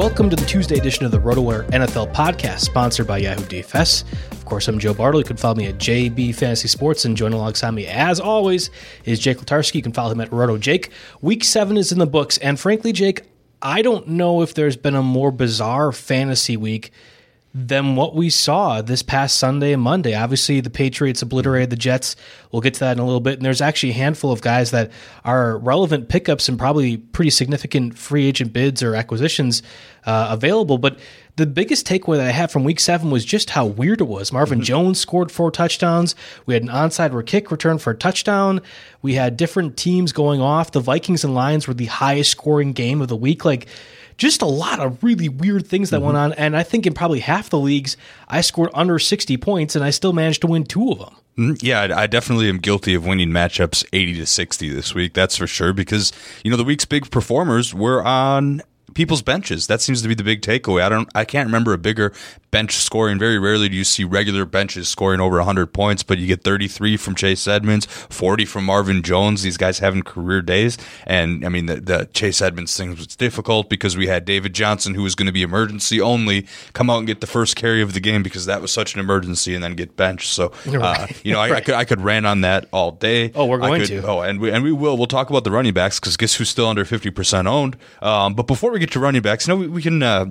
Welcome to the Tuesday edition of the RotoWire NFL podcast, sponsored by Yahoo DFS. Of course, I'm Joe Bartel. You can follow me at JB Fantasy Sports, and join alongside me, as always, is Jake Letarski. You can follow him at Roto Jake. Week seven is in the books, and frankly, Jake, I don't know if there's been a more bizarre fantasy week than what we saw this past Sunday and Monday. Obviously, the Patriots obliterated the Jets. We'll get to that in a little bit. And there's actually a handful of guys that are relevant pickups and probably pretty significant free agent bids or acquisitions uh, available. But the biggest takeaway that I had from week seven was just how weird it was. Marvin mm-hmm. Jones scored four touchdowns. We had an onside kick return for a touchdown. We had different teams going off. The Vikings and Lions were the highest scoring game of the week. Like, just a lot of really weird things that mm-hmm. went on. And I think in probably half the leagues, I scored under 60 points and I still managed to win two of them. Mm-hmm. Yeah, I definitely am guilty of winning matchups 80 to 60 this week. That's for sure. Because, you know, the week's big performers were on people's benches. That seems to be the big takeaway. I don't I can't remember a bigger bench scoring. Very rarely do you see regular benches scoring over 100 points, but you get 33 from Chase Edmonds, 40 from Marvin Jones. These guys having career days. And I mean, the, the Chase Edmonds thing was difficult because we had David Johnson, who was going to be emergency only, come out and get the first carry of the game because that was such an emergency and then get benched. So, uh, you know, I, I, could, I could rant on that all day. Oh, we're going could, to. Oh, and we, and we will. We'll talk about the running backs because guess who's still under 50% owned? Um, but before we get to running backs, know, we, we can, uh,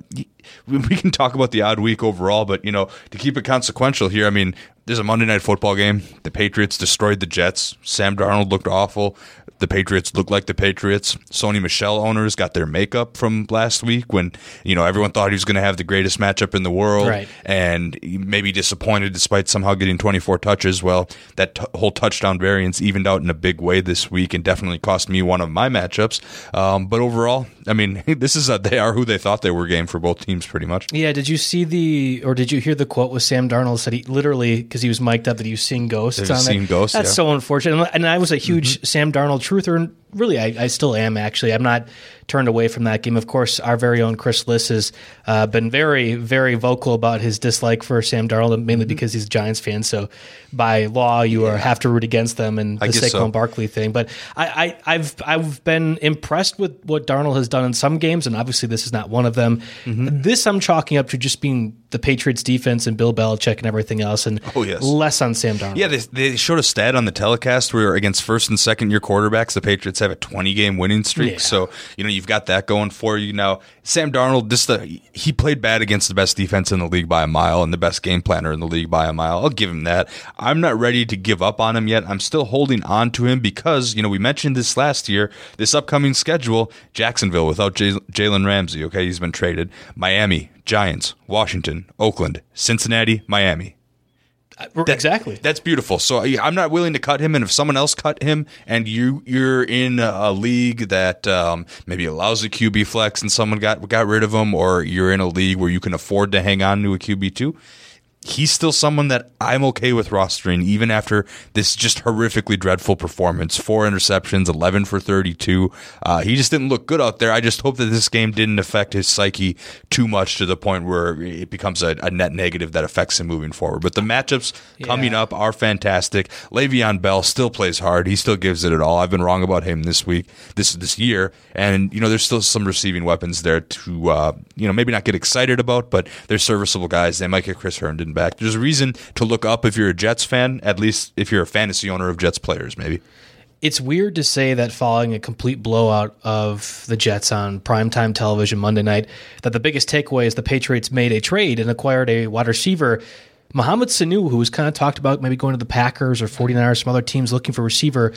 we can talk about the odd week overall, but you know, to keep it consequential here, I mean, there's a Monday night football game. The Patriots destroyed the Jets. Sam Darnold looked awful. The Patriots look like the Patriots. Sony Michel owners got their makeup from last week when you know everyone thought he was going to have the greatest matchup in the world, right. and maybe disappointed despite somehow getting 24 touches. Well, that t- whole touchdown variance evened out in a big way this week, and definitely cost me one of my matchups. Um, but overall, I mean, this is a they are who they thought they were game for both teams, pretty much. Yeah. Did you see the or did you hear the quote with Sam Darnold said he literally because he was mic'd up that he was seeing ghosts. Seeing ghosts. That's yeah. so unfortunate. And I was a huge mm-hmm. Sam Darnold truther. Really, I, I still am actually. I'm not turned away from that game. Of course, our very own Chris Liss has uh, been very, very vocal about his dislike for Sam Darnold, mainly mm-hmm. because he's a Giants fan. So by law, you yeah. are, have to root against them and the Saquon so. Barkley thing. But I, I, have I've been impressed with what Darnold has done in some games, and obviously this is not one of them. Mm-hmm. This I'm chalking up to just being the Patriots defense and Bill Belichick and everything else, and oh, yes. less on Sam Darnold. Yeah, they, they, showed a stat on the telecast where against first and second year quarterbacks, the Patriots have a 20 game winning streak. Yeah. So you know you've got that going for you now. Sam Darnold, just the, he played bad against the best defense in the league by a mile and the best game planner in the league by a mile. I'll give him that. I'm not ready to give up on him yet. I'm still holding on to him because you know we mentioned this last year. This upcoming schedule: Jacksonville without Jalen Ramsey. Okay, he's been traded. Miami, Giants, Washington, Oakland, Cincinnati, Miami. Uh, that, exactly. That's beautiful. So I'm not willing to cut him, and if someone else cut him, and you you're in a league that um, maybe allows a QB flex, and someone got got rid of him, or you're in a league where you can afford to hang on to a QB two, he's still someone that I'm okay with rostering, even after this just horrifically dreadful performance. Four interceptions, 11 for 32. Uh, he just didn't look good out there. I just hope that this game didn't affect his psyche too much to the point where it becomes a, a net negative that affects him moving forward. But the matchups yeah. coming up are fantastic. Le'Veon Bell still plays hard. He still gives it at all. I've been wrong about him this week, this this year, and you know there's still some receiving weapons there to uh, you know maybe not get excited about, but they're serviceable guys. They might get Chris Herndon There's a reason to look up if you're a Jets fan, at least if you're a fantasy owner of Jets players, maybe. It's weird to say that following a complete blowout of the Jets on primetime television Monday night, that the biggest takeaway is the Patriots made a trade and acquired a wide receiver. Mohamed Sanu, who was kind of talked about maybe going to the Packers or 49ers, or some other teams looking for receiver,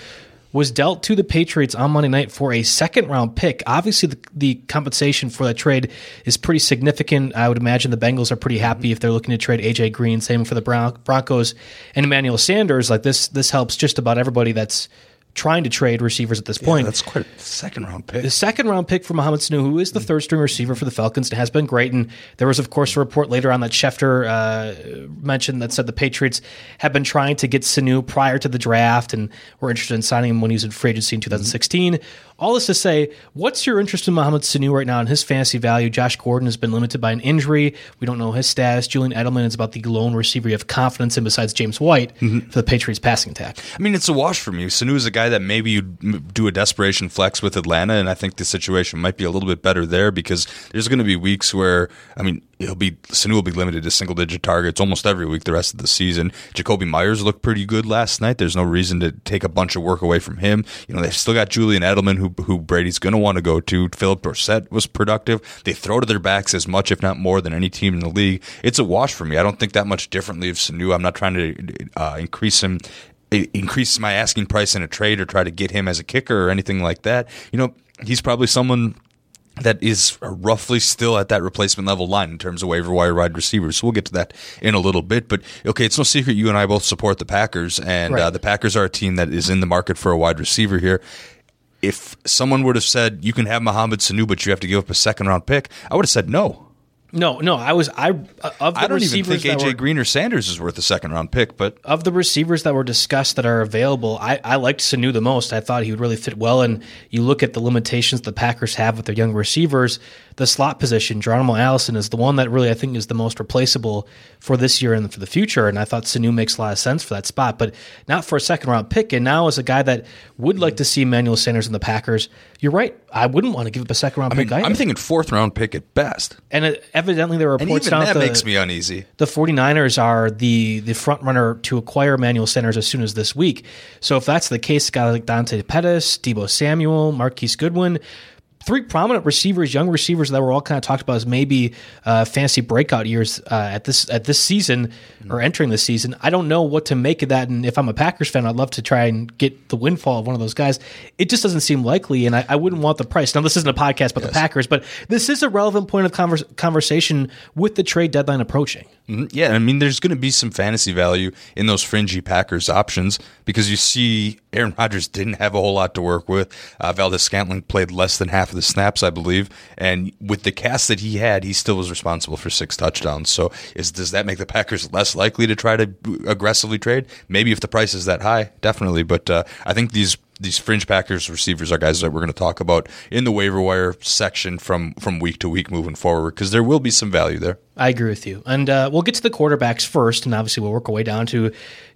was dealt to the Patriots on Monday night for a second round pick. Obviously, the, the compensation for that trade is pretty significant. I would imagine the Bengals are pretty happy if they're looking to trade AJ Green. Same for the Broncos and Emmanuel Sanders. Like this, this helps just about everybody that's trying to trade receivers at this point. Yeah, that's quite a second round pick. The second round pick for Mohamed Sanu, who is the third string receiver for the Falcons, and has been great. And there was, of course, a report later on that Schefter uh, mentioned that said the Patriots have been trying to get Sanu prior to the draft and were interested in signing him when he was in free agency in 2016. Mm-hmm. All this to say, what's your interest in Mohamed Sanu right now and his fantasy value? Josh Gordon has been limited by an injury. We don't know his status. Julian Edelman is about the lone receiver you have confidence in besides James White mm-hmm. for the Patriots passing attack. I mean, it's a wash for me. Sanu is a guy that maybe you'd do a desperation flex with Atlanta, and I think the situation might be a little bit better there because there's going to be weeks where, I mean, he'll be Sanu will be limited to single digit targets almost every week the rest of the season. Jakobi Meyers looked pretty good last night. There's no reason to take a bunch of work away from him. You know, they've still got Julian Edelman who who Brady's going to want to go to. Phillip Dorsett was productive. They throw to their backs as much, if not more, than any team in the league. It's a wash for me. I don't think that much differently of Sanu. I'm not trying to uh, increase him increase my asking price in a trade or try to get him as a kicker or anything like that. You know, he's probably someone that is roughly still at that replacement level line in terms of waiver wire wide receivers. So we'll get to that in a little bit. But okay, it's no secret you and I both support the Packers, and right. uh, the Packers are a team that is in the market for a wide receiver here. If someone would have said you can have Mohamed Sanu, but you have to give up a second round pick, I would have said no. No, no, I was I uh, of the receivers. I don't even think AJ were, Green or Sanders is worth a second round pick, but of the receivers that were discussed that are available, I, I liked Sanu the most. I thought he would really fit well. And you look at the limitations the Packers have with their young receivers the slot position, Geronimo Allison is the one that really I think is the most replaceable for this year and for the future. And I thought Sanu makes a lot of sense for that spot, but not for a second round pick. And now as a guy that would like to see Emmanuel Sanders in the Packers, you're right. I wouldn't want to give up a second round I pick. Mean, I'm thinking fourth round pick at best. And it, evidently there are reports and even that the, makes me uneasy. The 49ers are the the front runner to acquire Emmanuel Sanders as soon as this week. So if that's the case, a guy like Dante Pettis, Deebo Samuel, Marquise Goodwin, three prominent receivers, young receivers that were all kind of talked about as maybe uh, fancy breakout years uh, at this at this season or entering the season. I don't know what to make of that, and if I'm a Packers fan, I'd love to try and get the windfall of one of those guys. It just doesn't seem likely, and I, I wouldn't want the price. Now, this isn't a podcast about yes. the Packers, but this is a relevant point of converse, conversation with the trade deadline approaching. Mm-hmm. Yeah, I mean, there's going to be some fantasy value in those fringy Packers options because you see Aaron Rodgers didn't have a whole lot to work with. Uh, Valdes-Scantling played less than half of the snaps, I believe, and with the cast that he had, he still was responsible for six touchdowns. So, is does that make the Packers less likely to try to aggressively trade? Maybe if the price is that high, definitely. But uh, I think these these fringe Packers receivers are guys that we're going to talk about in the waiver wire section from from week to week moving forward because there will be some value there. I agree with you. And uh, we'll get to the quarterbacks first, and obviously we'll work our way down to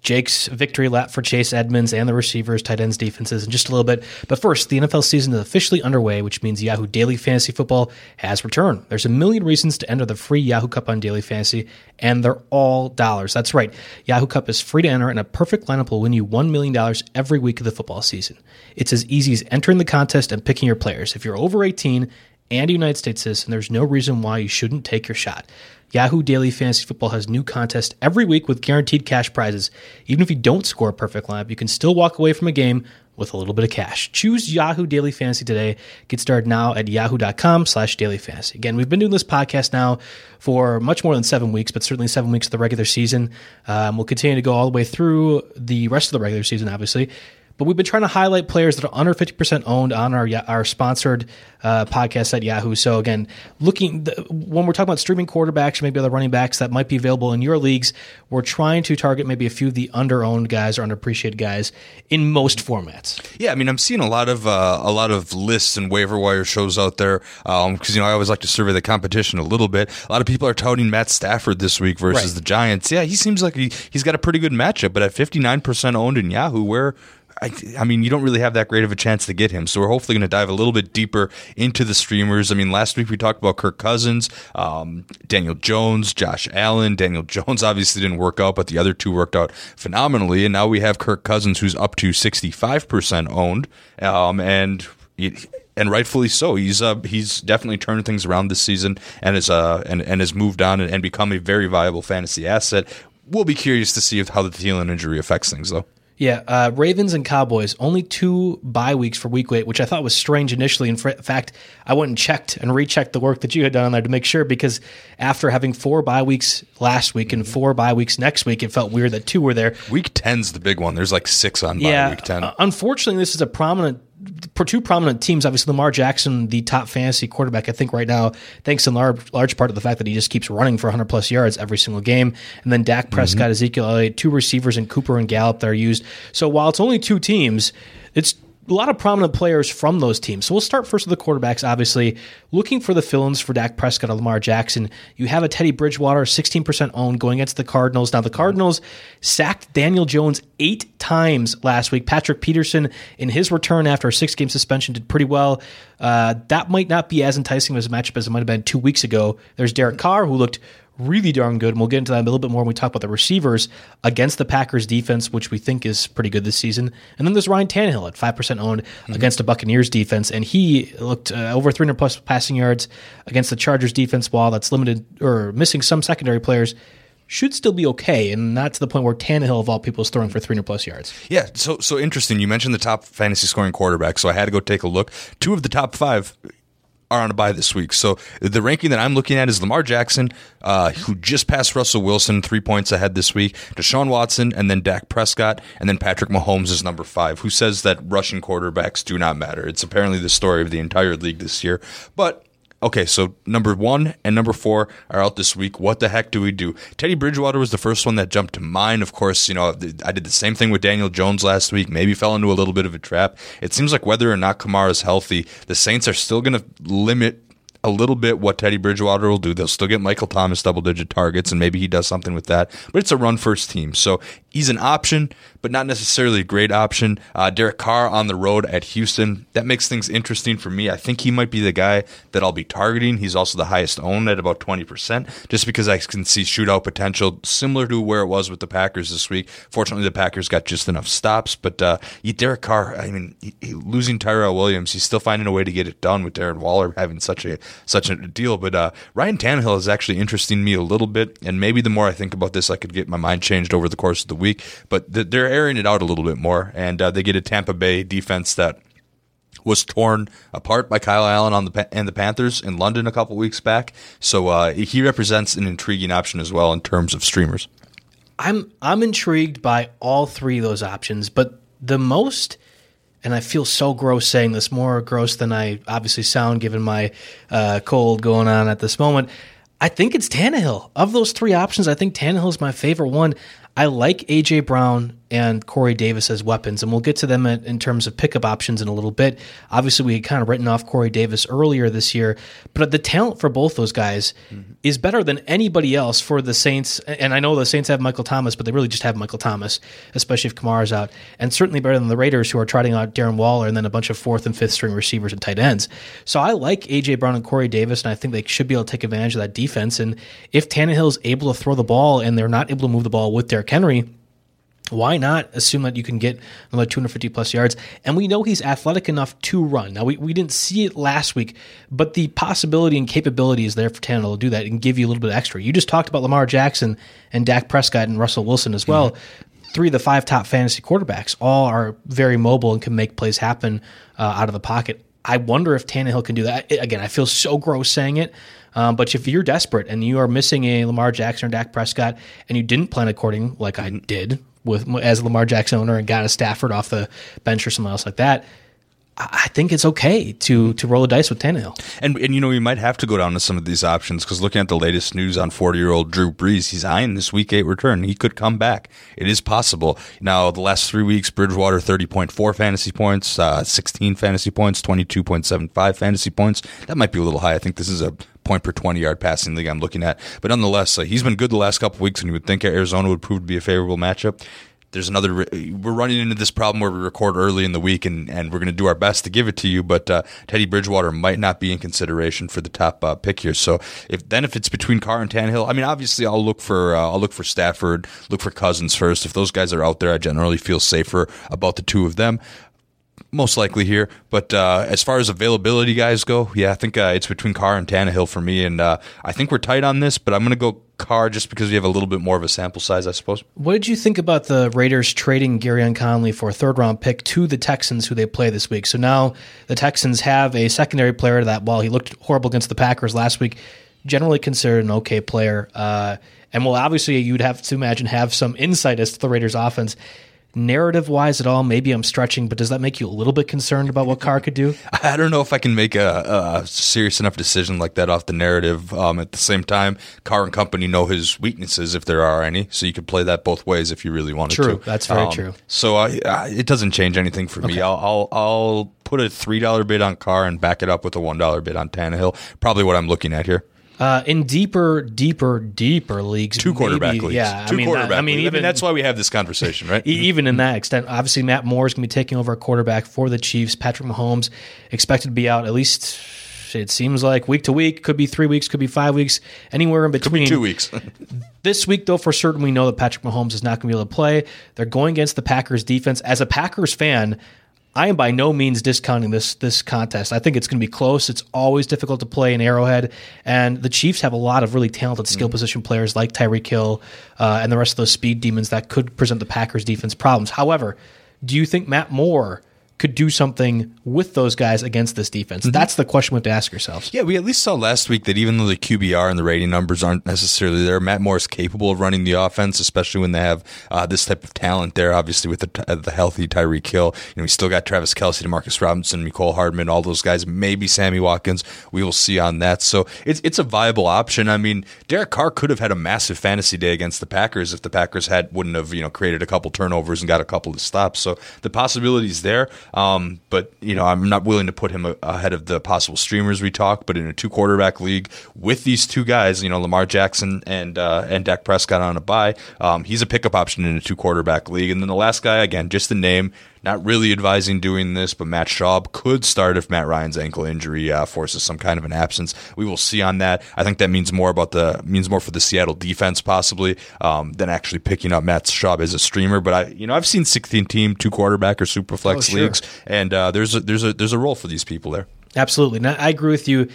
Jake's victory lap for Chase Edmonds and the receivers, tight ends, defenses in just a little bit. But first, the NFL season is officially underway, which means Yahoo Daily Fantasy Football has returned. There's a million reasons to enter the free Yahoo Cup on Daily Fantasy, and they're all dollars. That's right. Yahoo Cup is free to enter, and a perfect lineup will win you $1 million every week of the football season. It's as easy as entering the contest and picking your players. If you're over 18 and a United States citizen, there's no reason why you shouldn't take your shot. Yahoo Daily Fantasy Football has new contests every week with guaranteed cash prizes. Even if you don't score a perfect lineup, you can still walk away from a game with a little bit of cash. Choose Yahoo Daily Fantasy today. Get started now at yahoo.com slash daily fantasy. Again, we've been doing this podcast now for much more than seven weeks, but certainly seven weeks of the regular season. Um, we'll continue to go all the way through the rest of the regular season, obviously. But we've been trying to highlight players that are under 50% owned on our our sponsored uh, podcast at Yahoo. So again, looking the, when we're talking about streaming quarterbacks, maybe other running backs that might be available in your leagues, we're trying to target maybe a few of the under owned guys or underappreciated guys in most formats. Yeah, I mean, I'm seeing a lot of uh, a lot of lists and waiver wire shows out there because um, you know I always like to survey the competition a little bit. A lot of people are touting Matt Stafford this week versus Right. the Giants. Yeah, he seems like he, he's got a pretty good matchup, but at 59% owned in Yahoo, where I, I mean, you don't really have that great of a chance to get him. So we're hopefully going to dive a little bit deeper into the streamers. I mean, last week we talked about Kirk Cousins, um, Daniel Jones, Josh Allen. Daniel Jones obviously didn't work out, but the other two worked out phenomenally. And now we have Kirk Cousins, who's up to 65% owned. Um, and it, and rightfully so. He's uh, he's definitely turned things around this season and is uh and, and has moved on and, and become a very viable fantasy asset. We'll be curious to see if how the Thielen injury affects things though. Yeah, uh, Ravens and Cowboys only two bye weeks for week eight, which I thought was strange initially. In fr- fact, I went and checked and rechecked the work that you had done on there to make sure because after having four bye weeks last week and four bye weeks next week, it felt weird that two were there. Week 10's the big one. There's like six on by yeah, week 10. uh, unfortunately, this is a prominent two prominent teams. Obviously, Lamar Jackson, the top fantasy quarterback, I think right now, thanks in large large part to the fact that he just keeps running for 100 plus yards every single game. And then Dak Prescott, mm-hmm. Ezekiel Elliott, two receivers and Cooper and Gallup that are used. So while it's only two teams, it's a lot of prominent players from those teams. So we'll start first with the quarterbacks, obviously. Looking for the fill ins for Dak Prescott or Lamar Jackson. You have a Teddy Bridgewater, 16% owned, going against the Cardinals. Now, the Cardinals sacked Daniel Jones eight times last week. Patrick Peterson, in his return after a six game suspension, did pretty well. Uh, that might not be as enticing as a matchup as it might have been two weeks ago. There's Derek Carr, who looked really darn good. And we'll get into that a little bit more when we talk about the receivers against the Packers defense, which we think is pretty good this season. And then there's Ryan Tannehill at 5% owned against the Buccaneers defense. And he looked uh, over 300 plus passing yards against the Chargers defense while that's limited or missing some secondary players. Should still be okay, and not to the point where Tannehill of all people is throwing for 300 plus yards. Yeah, so so interesting. You mentioned the top fantasy scoring quarterback, so I had to go take a look. Two of the top five are on a bye this week. So the ranking that I'm looking at is Lamar Jackson, uh, who just passed Russell Wilson, three points ahead this week, Deshaun Watson, and then Dak Prescott, and then Patrick Mahomes is number five, who says that Russian quarterbacks do not matter. It's apparently the story of the entire league this year. But Okay, so number one and number four are out this week. What the heck do we do? Teddy Bridgewater was the first one that jumped to mind. Of course, you know, I did the same thing with Daniel Jones last week. Maybe fell into a little bit of a trap. It seems like whether or not Kamara is healthy, the Saints are still going to limit a little bit what Teddy Bridgewater will do. They'll still get Michael Thomas double digit targets, and maybe he does something with that. But it's a run first team. So he's an option, but not necessarily a great option. Uh, Derek Carr on the road at Houston. That makes things interesting for me. I think he might be the guy that I'll be targeting. He's also the highest owned at about 20%, just because I can see shootout potential similar to where it was with the Packers this week. Fortunately, the Packers got just enough stops, but uh, Derek Carr, I mean, he, he, losing Tyrell Williams, he's still finding a way to get it done with Darren Waller having such a such a deal. But uh, Ryan Tannehill is actually interesting me a little bit, and maybe the more I think about this, I could get my mind changed over the course of the week. But th- they're airing it out a little bit more, and uh, they get a Tampa Bay defense that was torn apart by Kyle Allen on the and the Panthers in London a couple weeks back. So uh, he represents an intriguing option as well in terms of streamers. I'm I'm intrigued by all three of those options, but the most and I feel so gross saying this, more gross than I obviously sound given my uh, cold going on at this moment. I think it's Tannehill. Of those three options, I think Tannehill is my favorite one. I like AJ Brown and Corey Davis as weapons, and we'll get to them in terms of pickup options in a little bit. Obviously, we had kind of written off Corey Davis earlier this year, but the talent for both those guys mm-hmm. is better than anybody else for the Saints. And I know the Saints have Michael Thomas, but they really just have Michael Thomas, especially if Kamara's out, and certainly better than the Raiders, who are trotting out Darren Waller and then a bunch of fourth and fifth string receivers and tight ends. So I like AJ Brown and Corey Davis, and I think they should be able to take advantage of that defense. And if Tannehill is able to throw the ball and they're not able to move the ball with Derrick Henry, why not assume that you can get another 250 plus yards? And we know he's athletic enough to run. Now, we, we didn't see it last week, but the possibility and capability is there for Tannehill to do that and give you a little bit extra. You just talked about Lamar Jackson and Dak Prescott and Russell Wilson as well. Mm-hmm. Three of the five top fantasy quarterbacks all are very mobile and can make plays happen uh, out of the pocket. I wonder if Tannehill can do that. Again, I feel so gross saying it, um, but if you're desperate and you are missing a Lamar Jackson or Dak Prescott and you didn't plan according, like I did with as Lamar Jackson owner and got a Stafford off the bench or something else like that, I think it's okay to to roll the dice with Tannehill. And and you know we might have to go down to some of these options because looking at the latest news on forty year old Drew Brees, he's eyeing this week eight return. He could come back. It is possible. Now the last three weeks, Bridgewater thirty point four fantasy points, uh, sixteen fantasy points, twenty two point seven five fantasy points. That might be a little high. I think this is a point per 20 yard passing league I'm looking at. But nonetheless, uh, he's been good the last couple weeks, and you would think Arizona would prove to be a favorable matchup there's another we're running into this problem where we record early in the week and, and we're going to do our best to give it to you but uh, teddy bridgewater might not be in consideration for the top uh, pick here. So if then if it's between carr and Tannehill, i mean obviously i'll look for uh, i'll look for stafford look for cousins first. If those guys are out there i generally feel safer about the two of them most likely here. But uh, as far as availability guys go, yeah, I think uh, it's between Carr and Tannehill for me, and uh, I think we're tight on this. But I'm going to go Carr just because we have a little bit more of a sample size, I suppose. What did you think about the Raiders trading Gareon Conley for a third round pick to the Texans, who they play this week? So now the Texans have a secondary player that, while he looked horrible against the Packers last week, generally considered an okay player. Uh, and well, obviously you'd have to imagine have some insight as to the Raiders' offense narrative wise at all? Maybe I'm stretching, but does that make you a little bit concerned about what Carr could do? I don't know if I can make a, a serious enough decision like that off the narrative. Um, at the same time, Carr and company know his weaknesses if there are any, so you could play that both ways if you really wanted true. to. True, that's very um, true. So I, I, it doesn't change anything for okay. me. I'll, I'll, I'll put a three dollar bid on Carr and back it up with a one dollar bid on Tannehill. Probably what I'm looking at here. Uh, in deeper, deeper, deeper leagues, two quarterback maybe, leagues, yeah, two I mean, quarterback. I mean, even, I mean, that's why we have this conversation, right? even in that extent, obviously, Matt Moore is going to be taking over a quarterback for the Chiefs. Patrick Mahomes expected to be out at least. It seems like week to week, could be three weeks, could be five weeks, anywhere in between. two weeks. this week, though, for certain, we know that Patrick Mahomes is not going to be able to play. They're going against the Packers defense. As a Packers fan, I am by no means discounting this this contest. I think it's going to be close. It's always difficult to play in Arrowhead, and the Chiefs have a lot of really talented skill mm. position players like Tyreek Hill uh, and the rest of those speed demons that could present the Packers defense problems. However, do you think Matt Moore could do something with those guys against this defense? Mm-hmm. That's the question we have to ask ourselves. Yeah, we at least saw last week that even though the QBR and the rating numbers aren't necessarily there, Matt Moore is capable of running the offense, especially when they have uh, this type of talent there. Obviously, with the, uh, the healthy Tyreek Hill, you know, we still got Travis Kelce, Demarcus Robinson, Mecole Hardman, all those guys. Maybe Sammy Watkins. We will see on that. So it's it's a viable option. I mean, Derek Carr could have had a massive fantasy day against the Packers if the Packers had wouldn't have you know created a couple turnovers and got a couple of stops. So the possibilities there. Um, but you know, I'm not willing to put him ahead of the possible streamers we talk. But in a two quarterback league with these two guys, you know, Lamar Jackson and uh, and Dak Prescott on a buy, um, he's a pickup option in a two quarterback league. And then the last guy, again, just the name. Not really advising doing this, but Matt Schaub could start if Matt Ryan's ankle injury uh, forces some kind of an absence. We will see on that. I think that means more about the means more for the Seattle defense possibly um, than actually picking up Matt Schaub as a streamer. But I, you know, I've seen 16 team two quarterback or super flex oh, sure. leagues, and uh, there's a, there's a there's a role for these people there. Absolutely, now, I agree with you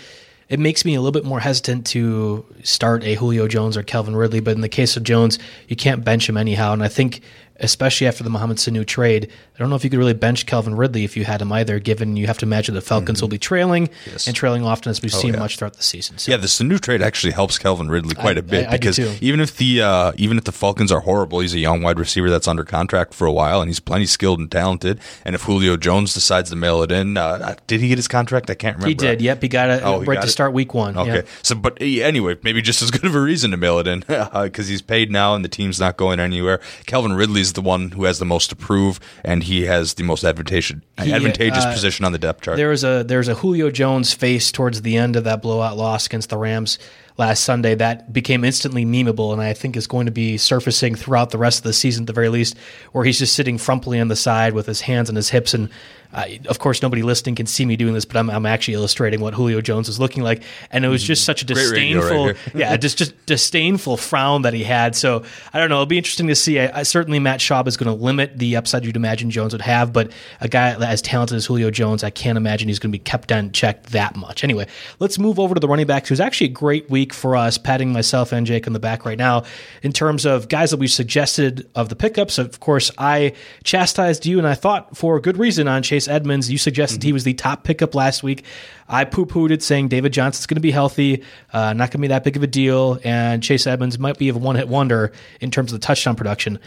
it makes me a little bit more hesitant to start a Julio Jones or Calvin Ridley. But in the case of Jones, you can't bench him anyhow. And I think especially after the Mohamed Sanu trade. I don't know if you could really bench Calvin Ridley if you had him either, given you have to imagine the Falcons mm-hmm. will be trailing and trailing often as we've oh, seen yeah. much throughout the season. So. Yeah, the Sanu trade actually helps Calvin Ridley quite I, a bit I, I because even if the uh, even if the Falcons are horrible, he's a young wide receiver that's under contract for a while and he's plenty skilled and talented. And if Julio Jones decides to mail it in, uh, uh did he get his contract? I can't remember. He did. Yep, he got it oh, right to it? start week one. Okay, so but anyway, maybe just as good of a reason to mail it in because he's paid now and the team's not going anywhere. Calvin Ridley's the one who has the most to prove, and he has the most advantageous he, advantageous uh, position on the depth chart. There was a there's a Julio Jones face towards the end of that blowout loss against the Rams last Sunday that became instantly memeable, and I think is going to be surfacing throughout the rest of the season at the very least, where he's just sitting frumpily on the side with his hands on his hips and of course, nobody listening can see me doing this, but I'm, I'm, actually illustrating what Julio Jones is looking like, and it was just such a disdainful, right yeah, just just disdainful frown that he had. So I don't know. It'll be interesting to see. I, I, certainly, Matt Schaub is going to limit the upside you'd imagine Jones would have, but a guy as talented as Julio Jones, I can't imagine he's going to be kept on check that much. Anyway, let's move over to the running backs. It was actually a great week for us, patting myself and Jake on the back right now in terms of guys that we suggested of the pickups. Of course, I chastised you, and I thought for a good reason on Chase Chase Edmonds. You suggested mm-hmm. he was the top pickup last week. I poo pooed it, saying David Johnson's going to be healthy, uh, not going to be that big of a deal, and Chase Edmonds might be a one hit wonder in terms of the touchdown production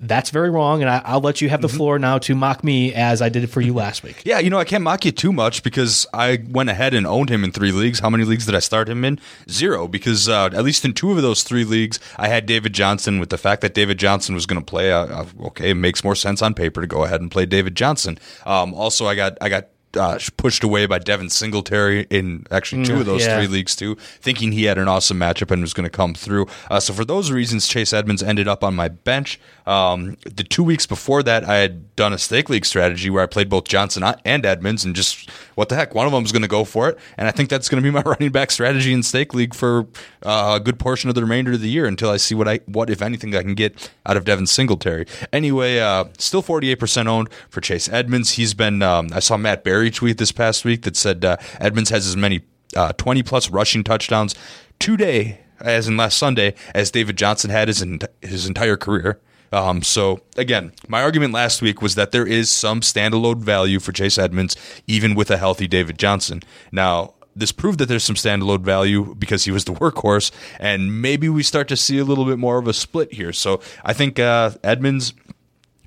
that's very wrong, and I, will let you have the mm-hmm. floor now to mock me as I did it for you last week. Yeah, you know I can't mock you too much because I went ahead and owned him in three leagues. How many leagues did I start him in? Zero, because uh, at least in two of those three leagues, I had David Johnson. With the fact that David Johnson was going to play, uh, uh, okay, it makes more sense on paper to go ahead and play David Johnson. Um, also, I got I got uh, pushed away by Devin Singletary in actually two of those yeah. three leagues too, thinking he had an awesome matchup and was going to come through. Uh, so for those reasons, Chase Edmonds ended up on my bench. Um, the two weeks before that, I had done a stake league strategy where I played both Johnson and Edmonds, and just what the heck, one of them is going to go for it, and I think that's going to be my running back strategy in stake league for uh, a good portion of the remainder of the year until I see what I what if anything I can get out of Devin Singletary. Anyway, uh, still forty eight percent owned for Chase Edmonds. He's been um, I saw Matt Berry tweet this past week that said uh, Edmonds has as many uh, twenty plus rushing touchdowns today as in last Sunday as David Johnson had his his entire career. Um, so again, my argument last week was that there is some standalone value for Chase Edmonds, even with a healthy David Johnson. Now, this proved that there's some standalone value because he was the workhorse, and maybe we start to see a little bit more of a split here. So I think uh, Edmonds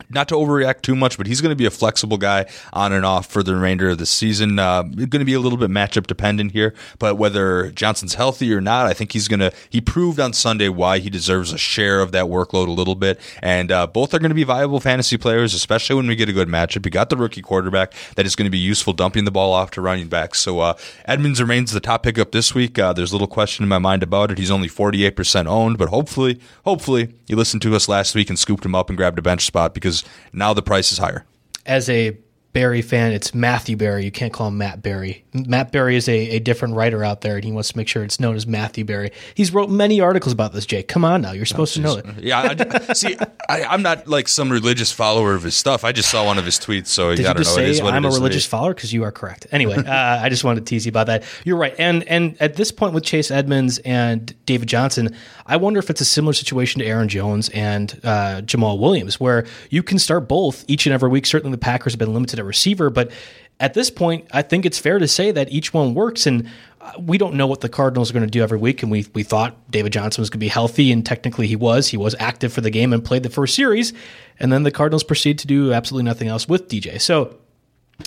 not to overreact too much, but he's going to be a flexible guy on and off for the remainder of the season. Uh, going to be a little bit matchup dependent here, but whether Johnson's healthy or not, I think he's going to. He proved on Sunday why he deserves a share of that workload a little bit, and uh, both are going to be viable fantasy players, especially when we get a good matchup. You got the rookie quarterback that is going to be useful dumping the ball off to running backs. So uh, Edmonds remains the top pickup this week. Uh, there's a little question in my mind about it. He's only 48% owned, but hopefully, hopefully, you listened to us last week and scooped him up and grabbed a bench spot because now the price is higher. As a Berry fan, it's Matthew Berry. You can't call him Matt Berry. Matt Barry is a, a different writer out there, and he wants to make sure it's known as Matthew Barry. He's wrote many articles about this, Jake. Come on now. You're supposed oh, to know it. Yeah. I, see, I, am not like some religious follower of his stuff. I just saw one of his tweets, so Did I don't you just know. Say I'm a religious follower because you are correct. Anyway, uh, I just wanted to tease you about that. You're right. And, and at this point with Chase Edmonds and David Johnson, I wonder if it's a similar situation to Aaron Jones and uh, Jamaal Williams, where you can start both each and every week. Certainly the Packers have been limited at receiver, but at this point, I think it's fair to say that each one works. And uh, we don't know what the Cardinals are going to do every week. And we, we thought David Johnson was going to be healthy, and technically he was. He was active for the game and played the first series. And then the Cardinals proceed to do absolutely nothing else with DJ. So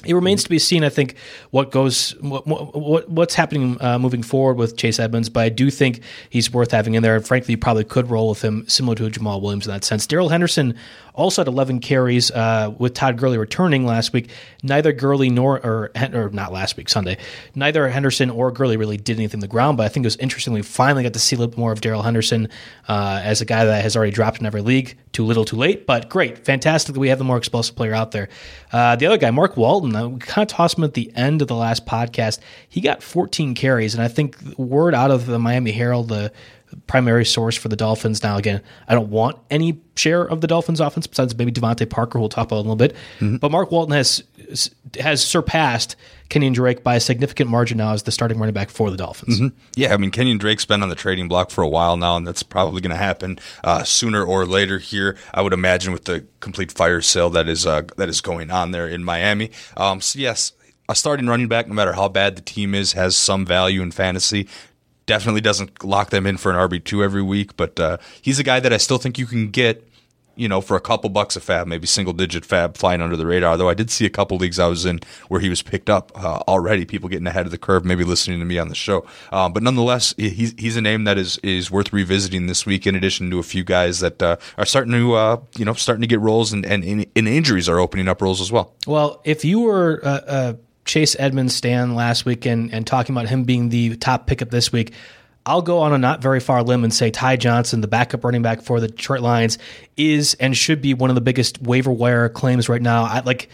it remains to be seen, I think, what goes, what, what what's happening uh, moving forward with Chase Edmonds. But I do think he's worth having in there, and frankly, you probably could roll with him, similar to Jamaal Williams in that sense. Darrell Henderson also had 11 carries uh, with Todd Gurley returning last week. Neither Gurley nor or, or not last week Sunday. Neither Henderson or Gurley really did anything on the ground. But I think it was interesting. We finally got to see a little bit more of Darrell Henderson uh, as a guy that has already dropped in every league. Too little, too late. But great, fantastic that we have the more explosive player out there. Uh, the other guy, Mark Walton, we kind of tossed him at the end of the last podcast. He got 14 carries, and I think word out of the Miami Herald, the primary source for the Dolphins. Now, again, I don't want any share of the Dolphins offense besides maybe DeVante Parker, who we'll talk about a little bit. Mm-hmm. But Mark Walton has has surpassed Kenyan Drake by a significant margin now as the starting running back for the Dolphins. Mm-hmm. Yeah, I mean Kenyan Drake's been on the trading block for a while now, and that's probably going to happen uh, sooner or later here. I would imagine with the complete fire sale that is uh, that is going on there in Miami. Um, so yes, a starting running back, no matter how bad the team is, has some value in fantasy. Definitely doesn't lock them in for an RB two every week, but uh, he's a guy that I still think you can get you know, for a couple bucks a fab, maybe single digit fab flying under the radar. Though I did see a couple leagues I was in where he was picked up uh, already. People getting ahead of the curve, maybe listening to me on the show. Um, but nonetheless, he's he's a name that is is worth revisiting this week. In addition to a few guys that uh, are starting to uh, you know starting to get roles and and, and injuries are opening up roles as well. Well, if you were uh, uh, Chase Edmonds Stan last week and, and talking about him being the top pickup this week. I'll go on a not very far limb and say Ty Johnson, the backup running back for the Detroit Lions, is and should be one of the biggest waiver wire claims right now. I like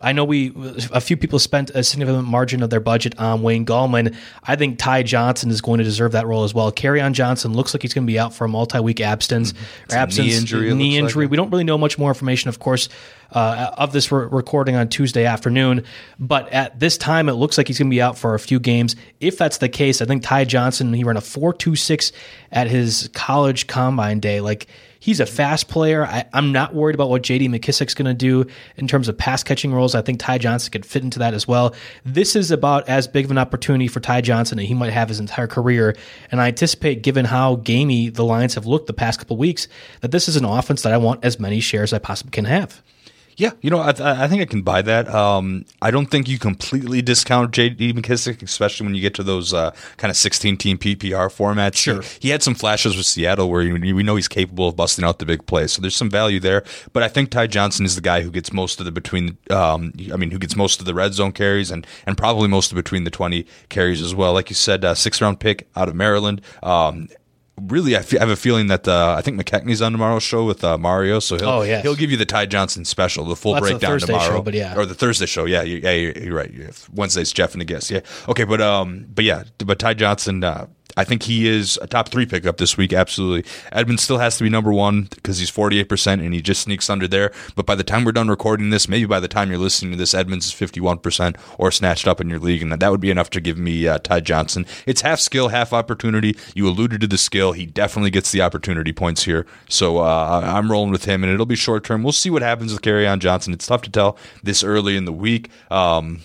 I know we a few people spent a significant margin of their budget on Wayne Gallman. I think Ty Johnson is going to deserve that role as well. Kerryon Johnson looks like he's going to be out for a multi-week absence. Mm-hmm. absence knee injury. Knee injury. Like we don't really know much more information, of course, uh, of this re- recording on Tuesday afternoon. But at this time, it looks like he's going to be out for a few games. If that's the case, I think Ty Johnson he ran a four two six at his college combine day. Like He's a fast player. I, am not worried about what J.D. McKissic's going to do in terms of pass catching roles. I think Ty Johnson could fit into that as well. This is about as big of an opportunity for Ty Johnson that he might have his entire career. And I anticipate, given how gamey the Lions have looked the past couple weeks, that this is an offense that I want as many shares as I possibly can have. Yeah, you know, I, th- I think I can buy that. Um, I don't think you completely discount J.D. McKissic, especially when you get to those uh, kind of 16 team PPR formats. Sure. He, he, had some flashes with Seattle where we know he's capable of busting out the big plays. So there's some value there. But I think Ty Johnson is the guy who gets most of the between, um, I mean, who gets most of the red zone carries and, and probably most of between the 20 carries as well. Like you said, uh, six round pick out of Maryland. Um, really, I, have a feeling that uh, I think McKechnie's on tomorrow's show with uh, Mario, so he'll oh, yes. he'll give you the Ty Johnson special, the full well, breakdown tomorrow, show, but yeah, or the Thursday show. Yeah, you, yeah, you're, you're right. Wednesday's Jeff and the guest. Yeah, okay, but um, but yeah, but Ty Johnson. Uh, I think he is a top three pickup this week. Absolutely. Edmonds still has to be number one because he's 48% and he just sneaks under there. But by the time we're done recording this, maybe by the time you're listening to this, Edmonds is 51% or snatched up in your league. And that would be enough to give me uh, Ty Johnson. It's half skill, half opportunity. You alluded to the skill. He definitely gets the opportunity points here. So uh, I'm rolling with him and it'll be short term. We'll see what happens with Kerryon Johnson. It's tough to tell this early in the week. Um,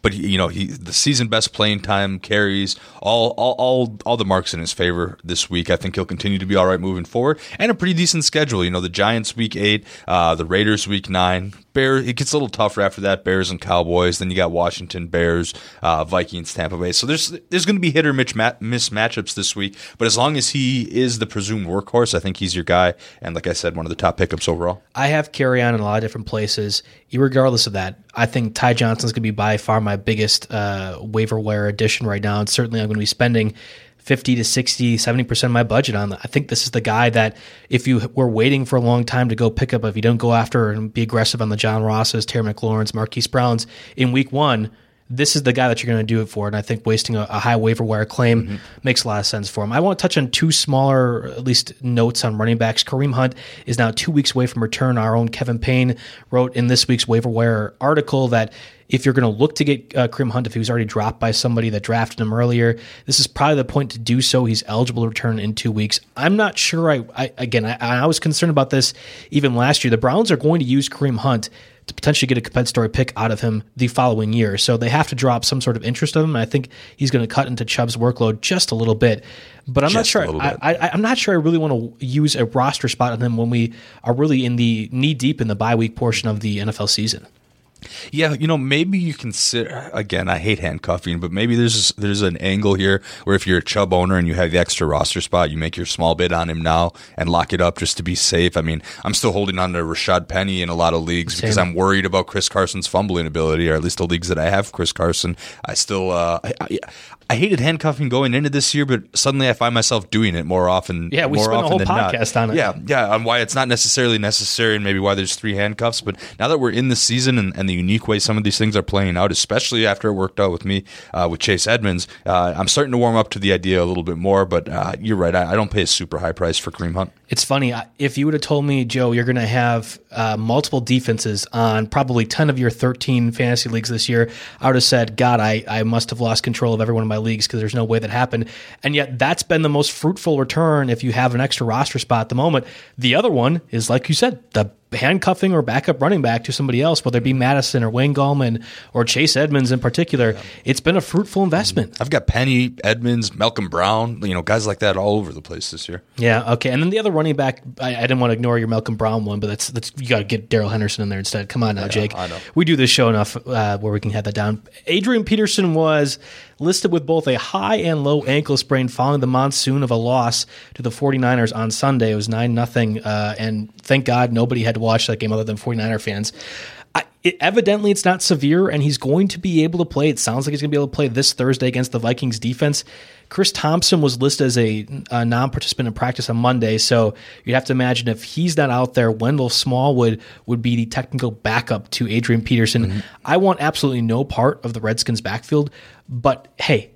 but you know he the season best playing time carries all all all all the marks in his favor this week. I think he'll continue to be all right moving forward, and a pretty decent schedule. You know the Giants week eight, uh, the Raiders week nine, Bears. It gets a little tougher after that. Bears and Cowboys. Then you got Washington, Bears, uh, Vikings, Tampa Bay. So there's there's going to be hit or miss, miss matchups this week. But as long as he is the presumed workhorse, I think he's your guy. And like I said, one of the top pickups overall. I have Kerryon in a lot of different places. Regardless of that, I think Ty Johnson's going to be by far my biggest uh, waiver wire addition right now. And certainly, I'm going to be spending 50 to 60, 70% of my budget on that. I think this is the guy that if you were waiting for a long time to go pick up, if you don't go after and be aggressive on the John Rosses, Terry McLaurin's, Marquise Browns in week one, this is the guy that you're going to do it for. And I think wasting a, a high waiver wire claim mm-hmm. makes a lot of sense for him. I want to touch on two smaller, at least, notes on running backs. Kareem Hunt is now two weeks away from return. Our own Kevin Payne wrote in this week's waiver wire article that if you're going to look to get uh, Kareem Hunt, if he was already dropped by somebody that drafted him earlier, this is probably the point to do so. He's eligible to return in two weeks. I'm not sure. I, I again, I, I was concerned about this even last year. The Browns are going to use Kareem Hunt to potentially get a compensatory pick out of him the following year. So they have to drop some sort of interest of him. I think he's going to cut into Chubb's workload just a little bit. But I'm just not sure. I, I, I'm not sure. I really want to use a roster spot on him when we are really in the knee deep in the bye week portion of the NFL season. Yeah, you know, maybe you consider again. I hate handcuffing, but maybe there's there's an angle here where if you're a Chubb owner and you have the extra roster spot, you make your small bid on him now and lock it up just to be safe. I mean, I'm still holding on to Rashad Penny in a lot of leagues Same. because I'm worried about Chris Carson's fumbling ability, or at least the leagues that I have Chris Carson. I still, uh, I, I hated handcuffing going into this year, but suddenly I find myself doing it more often. Yeah, we more spent a whole podcast not. on it. Yeah, yeah, on why it's not necessarily necessary and maybe why there's three handcuffs. But now that we're in the season and, and the unique way some of these things are playing out, especially after it worked out with me uh, with Chase Edmonds, uh, I'm starting to warm up to the idea a little bit more. But uh, you're right, I, I don't pay a super high price for Kareem Hunt. It's funny. If you would have told me, Joe, you're going to have uh, multiple defenses on probably 10 of your 13 fantasy leagues this year, I would have said, God, I, I must have lost control of every one of my leagues because there's no way that happened. And yet, that's been the most fruitful return if you have an extra roster spot at the moment. The other one is, like you said, the handcuffing or backup running back to somebody else, whether it be Mattison or Wayne Gallman or Chase Edmonds in particular. It's been a fruitful investment. I've got Penny, Edmonds, Malcolm Brown, you know, guys like that all over the place this year. Yeah. Okay. And then the other running back, I, I didn't want to ignore your Malcolm Brown one, but that's that's you got to get Darrell Henderson in there instead. Come on now, Jake. I know. We do this show enough uh, where we can have that down. Adrian Peterson was listed with both a high and low ankle sprain following the monsoon of a loss to the 49ers on Sunday. It was nine nothing, uh, and thank God nobody had to watch that game other than 49er fans. I, it, evidently, it's not severe, and he's going to be able to play. It sounds like he's going to be able to play this Thursday against the Vikings defense. Chris Thompson was listed as a, a non-participant in practice on Monday, so you'd have to imagine if he's not out there, Wendell Smallwood would be the technical backup to Adrian Peterson. I want absolutely no part of the Redskins' backfield, but hey,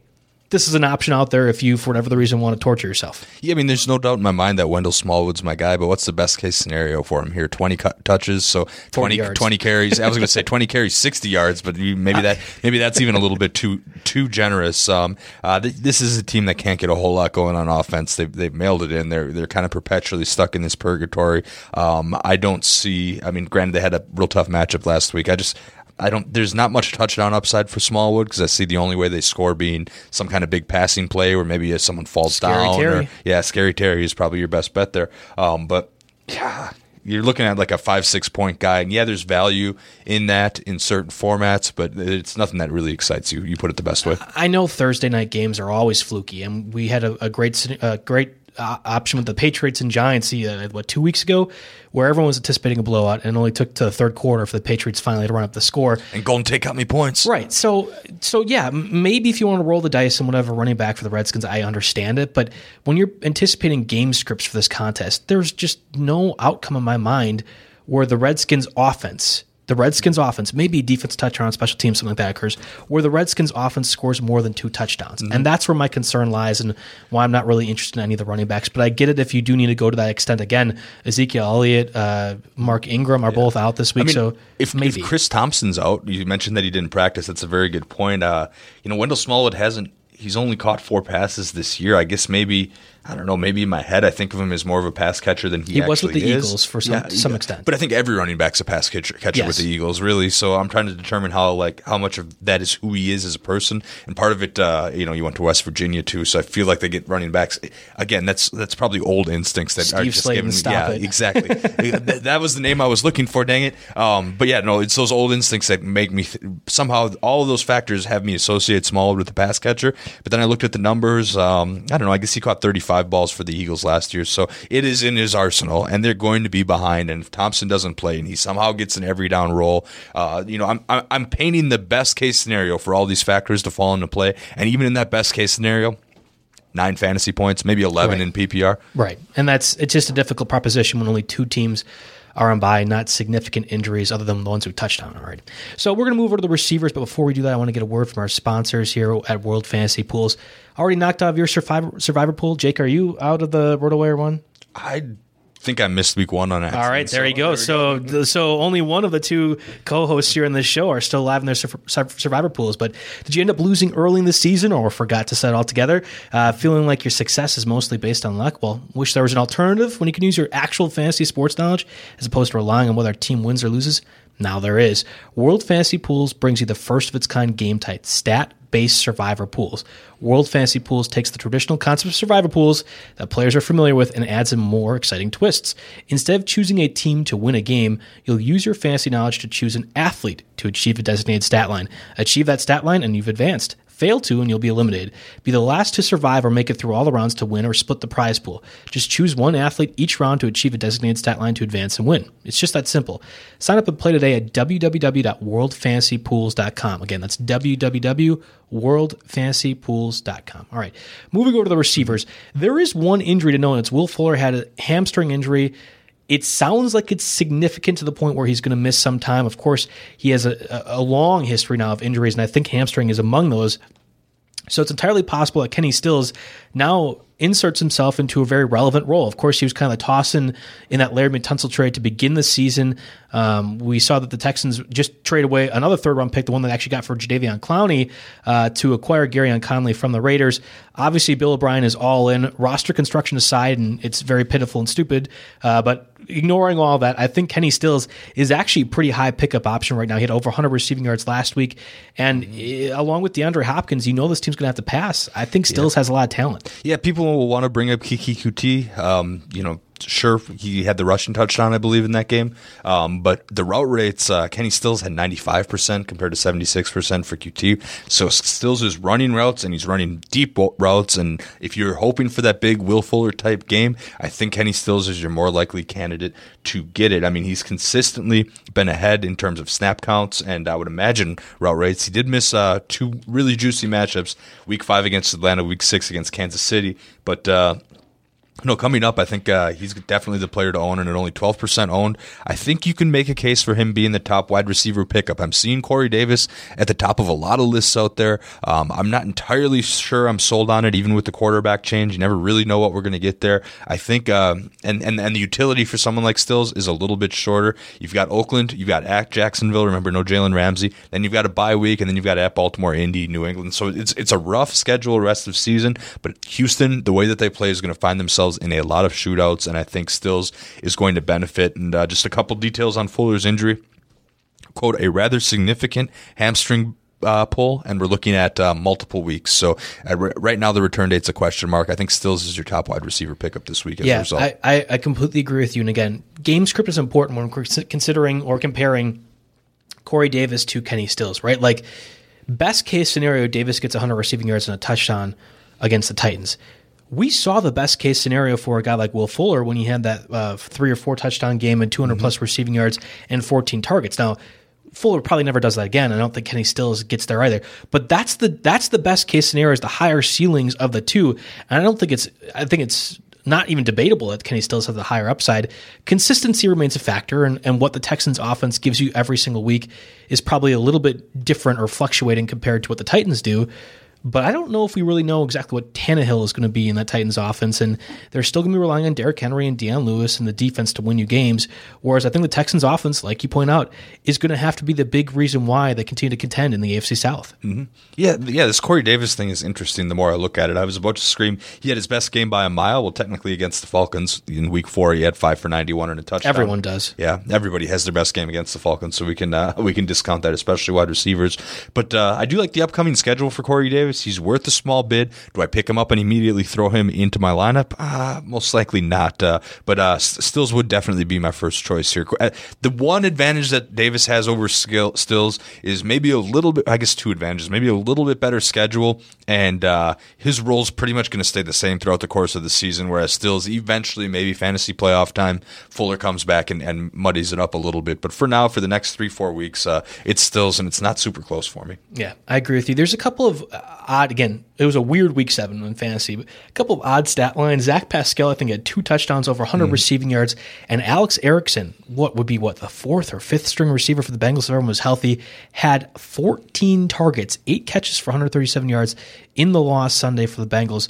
this is an option out there if you, for whatever the reason, want to torture yourself. Yeah, I mean, there's no doubt in my mind that Wendell Smallwood's my guy, but what's the best case scenario for him here? 20 cut touches, so 20, 20 carries. I was going to say 20 carries, 60 yards, but maybe that maybe that's even a little bit too too generous. Um, uh, th- this is a team that can't get a whole lot going on offense. They've, they've mailed it in. They're they're kind of perpetually stuck in this purgatory. Um, I don't see. I mean, granted, they had a real tough matchup last week. I just I don't. There's not much touchdown upside for Smallwood because I see the only way they score being some kind of big passing play, or maybe if someone falls Scary down. Terry. Or, yeah, scary Terry is probably your best bet there. Um, but yeah, you're looking at like a five six point guy, and yeah, there's value in that in certain formats, but it's nothing that really excites you. You put it the best way. I know Thursday night games are always fluky, and we had a, a great a great uh, option with the Patriots and Giants. Uh, what two weeks ago, where everyone was anticipating a blowout, and it only took to the third quarter for the Patriots finally to run up the score. And Golden Tate got me points. Right. So, so yeah, maybe if you want to roll the dice and whatever running back for the Redskins, I understand it. But when you're anticipating game scripts for this contest, there's just no outcome in my mind where the Redskins offense, the Redskins offense, maybe defense touchdown special teams, something like that occurs, where the Redskins offense scores more than two touchdowns. And that's where my concern lies and why I'm not really interested in any of the running backs. But I get it if you do need to go to that extent. Again, Ezekiel Elliott, uh, Mark Ingram are both out this week. I mean, so if, maybe. if Chris Thompson's out, you mentioned that he didn't practice. That's a very good point. Uh, you know, Wendell Smallwood hasn't. He's only caught four passes this year. I guess maybe I don't know. Maybe in my head, I think of him as more of a pass catcher than he. He was with the is. Eagles for some- some extent. But I think every running back's a pass catcher, catcher Yes. with the Eagles, really. So I'm trying to determine how like how much of that is who he is as a person, and part of it, uh, you know, you went to West Virginia too, so I feel like they get running backs. Again, that's that's probably old instincts that are just Slayton, given. stop yeah, it. exactly. that, that was the name I was looking for. Dang it. Um, but yeah, no, it's those old instincts that make me th- somehow all of those factors have me associate Smallwood with the pass catcher. But then I looked at the numbers. Um, I don't know. I guess he caught 35 balls for the Eagles last year, so it is in his arsenal, and they're going to be behind. And if Thompson doesn't play and he somehow gets an every down role, uh, you know, I'm I'm I'm painting the best case scenario for all these factors to fall into play, and even in that best case scenario. Nine fantasy points, maybe eleven Right. in PPR. Right. And that's it's just a difficult proposition when only two teams are on bye, not significant injuries other than the ones who touched on already. So we're going to move over to the receivers, but before we do that, I want to get a word from our sponsors here at World Fantasy Pools. Already knocked out of your survivor, survivor pool. Jake, are you out of the RotoWire one? I think I missed week one on accident. All right, there so you go. So, so only one of the two co-hosts here in this show are still alive in their sur- sur- survivor pools. But did you end up losing early in the season, or forgot to set it all together? Uh, feeling like your success is mostly based on luck. Well, wish there was an alternative when you can use your actual fantasy sports knowledge as opposed to relying on whether our team wins or loses. Now there is. World Fantasy Pools brings you the first of its kind game type stat based survivor pools. World Fantasy Pools takes the traditional concept of survivor pools that players are familiar with and adds in more exciting twists. Instead of choosing a team to win a game, you'll use your fantasy knowledge to choose an athlete to achieve a designated stat line. Achieve that stat line and you've advanced. Fail to, and you'll be eliminated. Be the last to survive or make it through all the rounds to win or split the prize pool. Just choose one athlete each round to achieve a designated stat line to advance and win. It's just that simple. Sign up and play today at www.worldfantasypools.com. Again, that's www.worldfantasypools.com. All right, moving over to the receivers. There is one injury to know, and it's Will Fuller had a hamstring injury. It sounds like it's significant to the point where he's going to miss some time. Of course, he has a, a long history now of injuries, and I think hamstring is among those. So it's entirely possible that Kenny Stills now inserts himself into a very relevant role. Of course, he was kind of tossing in that Laremy Tunsil trade to begin the season. Um, we saw that the Texans just trade away another third round pick, the one that actually got for Jadeveon Clowney, uh, to acquire Gareon Conley from the Raiders. Obviously, Bill O'Brien is all in. Roster construction aside, and it's very pitiful and stupid, uh, but ignoring all that, I think Kenny Stills is actually a pretty high pickup option right now. He had over 100 receiving yards last week, and mm-hmm. along with DeAndre Hopkins, you know this team's going to have to pass. I think Stills yeah. has a lot of talent. Yeah, people will want to bring up Keke Coutee. Um, you know, sure he had the rushing touchdown, I believe, in that game. Um, but the route rates, uh, Kenny Stills had 95% compared to 76% for Coutee. So Stills is running routes and he's running deep routes. And if you're hoping for that big Will Fuller type game, I think Kenny Stills is your more likely candidate to get it. I mean, he's consistently been ahead in terms of snap counts and I would imagine route rates. He did miss uh, two really juicy matchups week five against Atlanta, week six against Kansas City. But uh, no, coming up, I think uh, he's definitely the player to own, and at only 12% owned, I think you can make a case for him being the top wide receiver pickup. I'm seeing Corey Davis at the top of a lot of lists out there. Um, I'm not entirely sure I'm sold on it, even with the quarterback change. You never really know what we're going to get there. I think, uh, and, and, and the utility for someone like Stills is a little bit shorter. You've got Oakland, you've got at Jacksonville, remember, no Jalen Ramsey. Then you've got a bye week, and then you've got at Baltimore, Indy, New England. So it's, it's a rough schedule rest of season, but Houston, the way that they play, is going to find themselves themselves in a lot of shootouts, and I think Stills is going to benefit. And uh, just a couple details on Fuller's injury. Quote, a rather significant hamstring uh, pull, and we're looking at uh, multiple weeks. So uh, right now, the return date's a question mark. I think Stills is your top wide receiver pickup this week as yeah, a result. I, I, I completely agree with you. And again, game script is important when we're considering or comparing Corey Davis to Kenny Stills, right? Like, best case scenario, Davis gets 100 receiving yards and a touchdown against the Titans we saw the best case scenario for a guy like Will Fuller when he had that uh, three or four touchdown game and 200 mm-hmm. plus receiving yards and 14 targets. Now, Fuller probably never does that again. I don't think Kenny Stills gets there either. But that's the that's the best case scenario is the higher ceilings of the two. And I don't think it's I think it's not even debatable that Kenny Stills has the higher upside. Consistency remains a factor, and, and what the Texans offense gives you every single week is probably a little bit different or fluctuating compared to what the Titans do. But I don't know if we really know exactly what Tannehill is going to be in that Titans offense. And they're still going to be relying on Derrick Henry and Dion Lewis and the defense to win you games. Whereas I think the Texans offense, like you point out, is going to have to be the big reason why they continue to contend in the AFC South. Mm-hmm. Yeah, yeah. This Corey Davis thing is interesting. The more I look at it, I was about to scream. He had his best game by a mile. Well, technically against the Falcons in Week Four, he had five for ninety-one and a touchdown. Everyone does. Yeah, everybody has their best game against the Falcons, so we can uh, we can discount that, especially wide receivers. But uh, I do like the upcoming schedule for Corey Davis. He's worth a small bid. Do I pick him up and immediately throw him into my lineup? Uh, most likely not. Uh, but uh, Stills would definitely be my first choice here. Uh, the one advantage that Davis has over Stills is maybe a little bit, I guess two advantages, maybe a little bit better schedule. And uh, his role's pretty much going to stay the same throughout the course of the season, whereas Stills eventually, maybe fantasy playoff time, Fuller comes back and, and muddies it up a little bit. But for now, for the next three, four weeks, uh, it's Stills, and it's not super close for me. Yeah, I agree with you. There's a couple of odd, again, it was a weird week seven in fantasy. But a couple of odd stat lines. Zach Pascal, I think, had two touchdowns, over 100 mm. receiving yards, and Alex Erickson, what would be what the fourth or fifth string receiver for the Bengals if everyone was healthy, had 14 targets, eight catches for 137 yards in the loss Sunday for the Bengals.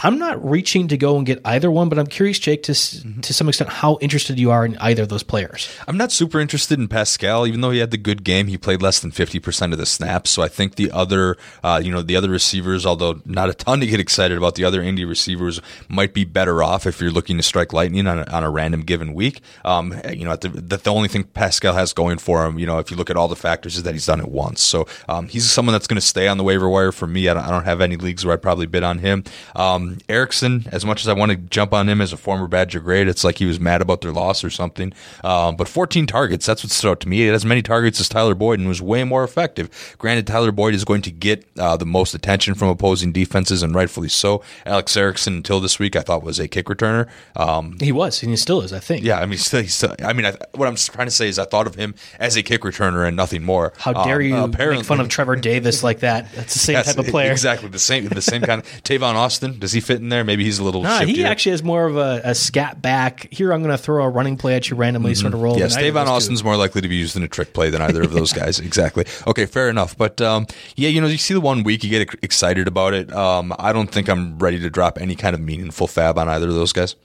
I'm not reaching to go and get either one, but I'm curious, Jake, to mm-hmm. to some extent, how interested you are in either of those players. I'm not super interested in Pascal, even though he had the good game. He played less than 50 percent of the snaps, so I think the other, uh, you know, the other receivers, although not a ton to get excited about, the other indie receivers might be better off if you're looking to strike lightning on a, on a random given week. Um, you know, the, the, the only thing Pascal has going for him, you know, if you look at all the factors, is that he's done it once. So um, he's someone that's going to stay on the waiver wire for me. I don't, I don't have any leagues where I'd probably bid on him. Um, Um, Erickson, as much as I want to jump on him as a former Badger grade, it's like he was mad about their loss or something. Um, but 14 targets, that's what stood out to me. It has as many targets as Tyler Boyd and was way more effective. Granted, Tyler Boyd is going to get uh, the most attention from opposing defenses, and rightfully so. Alex Erickson, until this week, I thought was a kick returner. Um, he was, and he still is, I think. Yeah, I mean, still, still, I mean, I, what I'm trying to say is I thought of him as a kick returner and nothing more. How dare um, you apparently, make fun of Trevor Davis like that? That's the same type of player. Exactly the same, the same kind. of Tavon Austin, does he fit in there? Maybe he's a little. Nah, he actually has more of a, a scat back. Here, I'm going to throw a running play at you randomly, sort of roll. Yes, Tavon Austin's more likely to be used in a trick play than either of those guys. Exactly. Okay, fair enough. But um, yeah, you know, you see the one week, you get excited about it. Um, I don't think I'm ready to drop any kind of meaningful FAAB on either of those guys.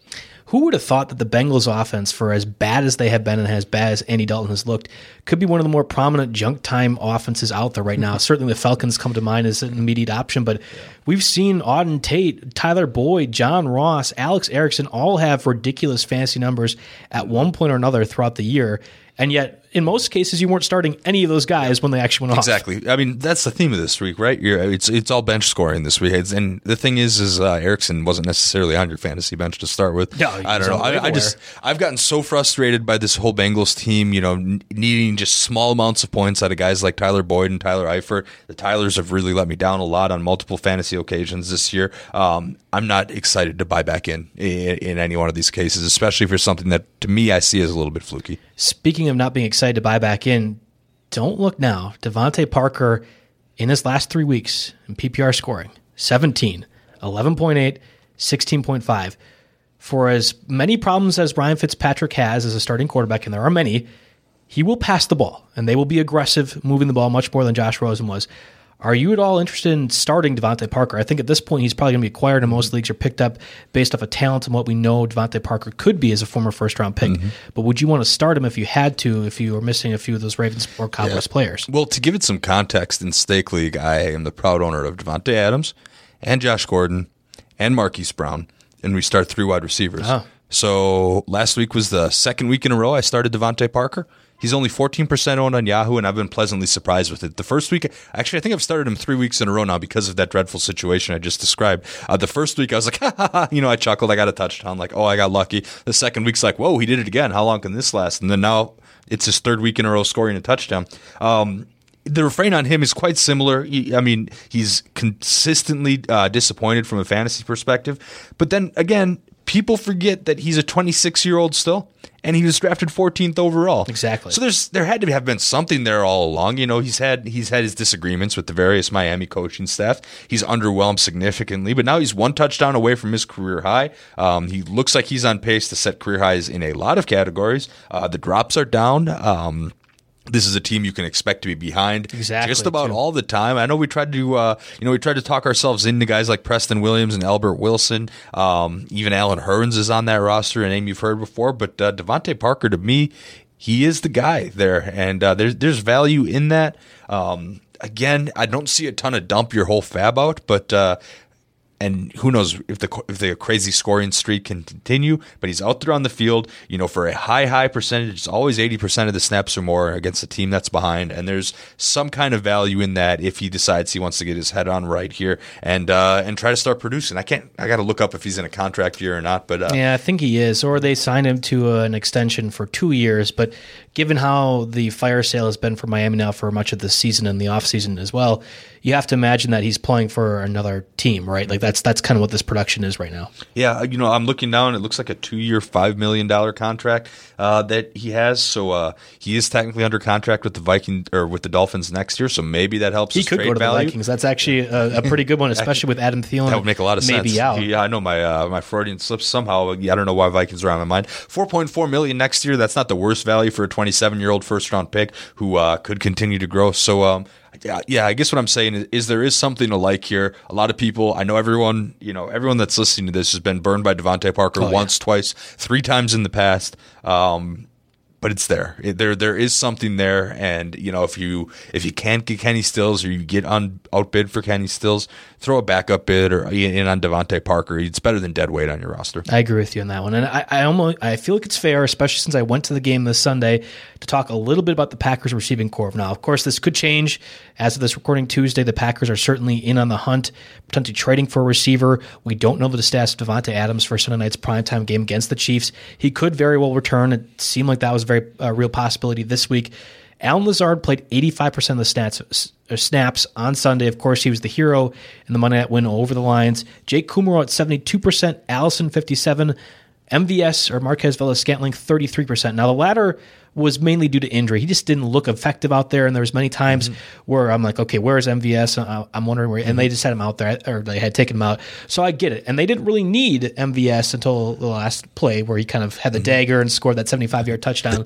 Who would have thought that the Bengals offense, for as bad as they have been and as bad as Andy Dalton has looked, could be one of the more prominent junk time offenses out there right now? Certainly the Falcons come to mind as an immediate option, but we've seen Auden Tate, Tyler Boyd, John Ross, Alex Erickson all have ridiculous fantasy numbers at one point or another throughout the year. And yet in most cases, you weren't starting any of those guys when they actually went off. Exactly. I mean, that's the theme of this week, right? You're, it's it's all bench scoring this week. It's, and the thing is, is uh, Erickson wasn't necessarily on your fantasy bench to start with. No, I don't know. I, I, just I've gotten so frustrated by this whole Bengals team. You know, n- needing just small amounts of points out of guys like Tyler Boyd and Tyler Eifert. The Tylers have really let me down a lot on multiple fantasy occasions this year. Um, I'm not excited to buy back in, in in any one of these cases, especially for something that to me I see as a little bit fluky. Speaking of not being excited to buy back in, don't look now. DeVante Parker in his last three weeks in PPR scoring 17, 11.8, 16.5. For as many problems as Ryan Fitzpatrick has as a starting quarterback, and there are many, he will pass the ball and they will be aggressive moving the ball much more than Josh Rosen was. Are you at all interested in starting DeVante Parker? I think at this point he's probably going to be acquired in most leagues or picked up based off of talent and what we know DeVante Parker could be as a former first round pick. Mm-hmm. But would you want to start him if you had to, if you were missing a few of those Ravens or Cowboys yeah. players? Well, to give it some context, in Stake League, I am the proud owner of Davante Adams and Josh Gordon and Marquise Brown, and we start three wide receivers. Oh. So last week was the second week in a row I started DeVante Parker. He's only 14% owned on Yahoo, and I've been pleasantly surprised with it. The first week, actually, I think I've started him three weeks in a row now because of that dreadful situation I just described. Uh, the first week, I was like, ha, ha, ha, you know, I chuckled. I got a touchdown. Like, oh, I got lucky. The second week's like, whoa, he did it again. How long can this last? And then now it's his third week in a row scoring a touchdown. Um, the refrain on him is quite similar. He, I mean, he's consistently uh, disappointed from a fantasy perspective. But then again, people forget that he's a 26 year old still and he was drafted 14th overall. Exactly. So there's there had to have been something there all along. You know, he's had he's had his disagreements with the various Miami coaching staff. He's underwhelmed significantly, but now he's one touchdown away from his career high. Um, he looks like he's on pace to set career highs in a lot of categories. Uh, the drops are down. Um, this is a team you can expect to be behind exactly, just about too. all the time. I know we tried to, uh, you know, we tried to talk ourselves into guys like Preston Williams and Albert Wilson. Um, even Allen Hurns is on that roster, a name you've heard before. But uh, DeVante Parker, to me, he is the guy there, and uh, there's there's value in that. Um, again, I don't see a ton of dump your whole FAAB out, but uh, and who knows if the if the crazy scoring streak can continue. But he's out there on the field, you know, for a high high percentage. It's always eighty percent of the snaps or more against a team that's behind, and there's some kind of value in that if he decides he wants to get his head on right here and uh, and try to start producing. I can't. I got to look up if he's in a contract year or not. But uh, yeah, I think he is, or they signed him to an extension for two years. But given how the fire sale has been for Miami now for much of the season and the offseason as well you have to imagine that he's playing for another team, right? Like that's that's kind of what this production is right now. Yeah, you know, I'm looking down. It looks like a two-year, five million dollar contract uh, that he has. So uh, he is technically under contract with the Viking or with the Dolphins next year. So maybe that helps. He could go to value. the Vikings. That's actually a, a pretty good one, especially with Adam Thielen. That would make a lot of maybe sense. Out. Yeah, I know my uh, my Freudian slips somehow. I don't know why Vikings are on my mind. Four point four million next year. That's not the worst value for a 27 year old first round pick who uh, could continue to grow. So um, yeah, yeah. I guess what I'm saying is, is, there is something to like here. A lot of people, I know everyone, you know, everyone that's listening to this has been burned by DeVante Parker oh, once, yeah. twice, three times in the past. Um, but it's there. It, there there is something there, and you know if you if you can't get Kenny Stills or you get on outbid for Kenny Stills, throw a backup bid or in on DeVante Parker. It's better than dead weight on your roster. I agree with you on that one, and I, I almost I feel like it's fair, especially since I went to the game this Sunday to talk a little bit about the Packers receiving corps. Now, of course, this could change as of this recording Tuesday. The Packers are certainly in on the hunt, potentially trading for a receiver. We don't know the stats of Davante Adams for Sunday night's primetime game against the Chiefs. He could very well return. It seemed like that was very uh, real possibility this week. Allen Lazard played 85% of the stats, uh, snaps on Sunday. Of course, he was the hero in the Monday night win over the Lions. Jake Kumerow at 72%, Allison 57 MVS or Marquez Valdes-Scantling 33%. Now, the latter was mainly due to injury. He just didn't look effective out there. And there was many times mm-hmm. where I'm like, okay, where's MVS? Uh, I'm wondering where, and they just had him out there or they had taken him out. So I get it. And they didn't really need MVS until the last play where he kind of had the mm-hmm. dagger and scored that 75 yard touchdown,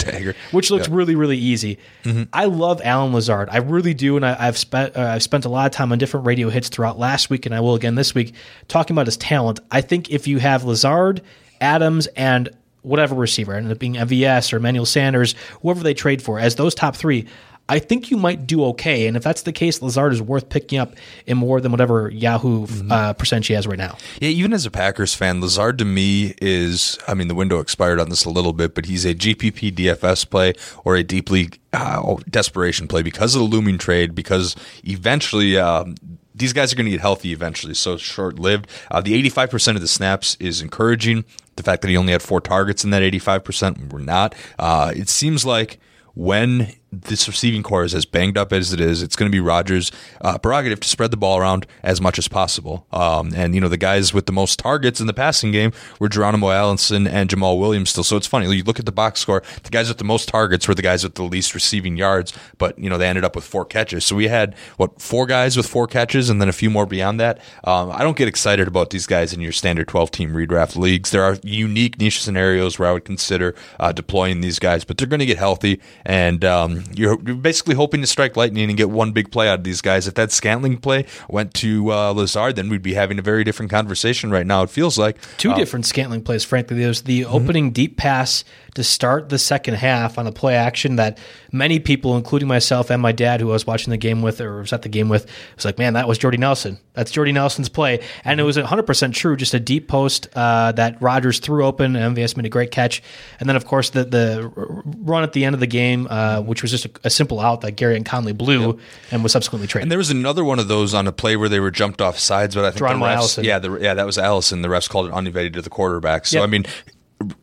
which looked yeah. really, really easy. Mm-hmm. I love Allen Lazard. I really do. And I, have spent, uh, I've spent a lot of time on different radio hits throughout last week and I will again this week talking about his talent. I think if you have Lazard, Adams, and whatever receiver, ended up being MVS or Emmanuel Sanders, whoever they trade for, as those top three, I think you might do okay. And if that's the case, Lazard is worth picking up in more than whatever Yahoo mm-hmm. uh, percentage he has right now. Yeah, even as a Packers fan, Lazard to me is, I mean, the window expired on this a little bit, but he's a GPP DFS play or a deep league uh, desperation play because of the looming trade, because eventually um, these guys are going to get healthy eventually, so short lived. Uh, the 85% of the snaps is encouraging. The fact that he only had four targets in that 85% were not. Uh, it seems like when this receiving corps is as banged up as it is, it's going to be Rodgers' uh, prerogative to spread the ball around as much as possible. Um, and you know the guys with the most targets in the passing game were Geronimo Allison and Jamaal Williams still. So it's funny you look at the box score. The guys with the most targets were the guys with the least receiving yards, but you know they ended up with four catches. So we had what four guys with four catches, and then a few more beyond that. Um, I don't get excited about these guys in your standard twelve team redraft leagues. There are unique niche scenarios where I would consider uh, deploying these guys, but they're going to get healthy and um, you're, you're, basically hoping to strike lightning and get one big play out of these guys. If that Scantling play went to uh, Lazard, then we'd be having a very different conversation right now. It feels like two uh, different Scantling plays. Frankly, there's the mm-hmm. opening deep pass to start the second half on a play action that many people, including myself and my dad, who I was watching the game with or was at the game with, was like, "Man, that was Jordy Nelson. That's Jordy Nelson's play," and it was 100 percent true. Just a deep post uh, that Rodgers threw open, and MVS made a great catch, and then of course the the run at the end of the game, uh, which was just a, a, simple out that Gareon Conley blew yep. and was subsequently traded. And there was another one of those on a play where they were jumped off sides, but I think the refs, Allison. yeah, the, yeah, that was Allison. The refs called it uninvited to the quarterback. So yep. I mean,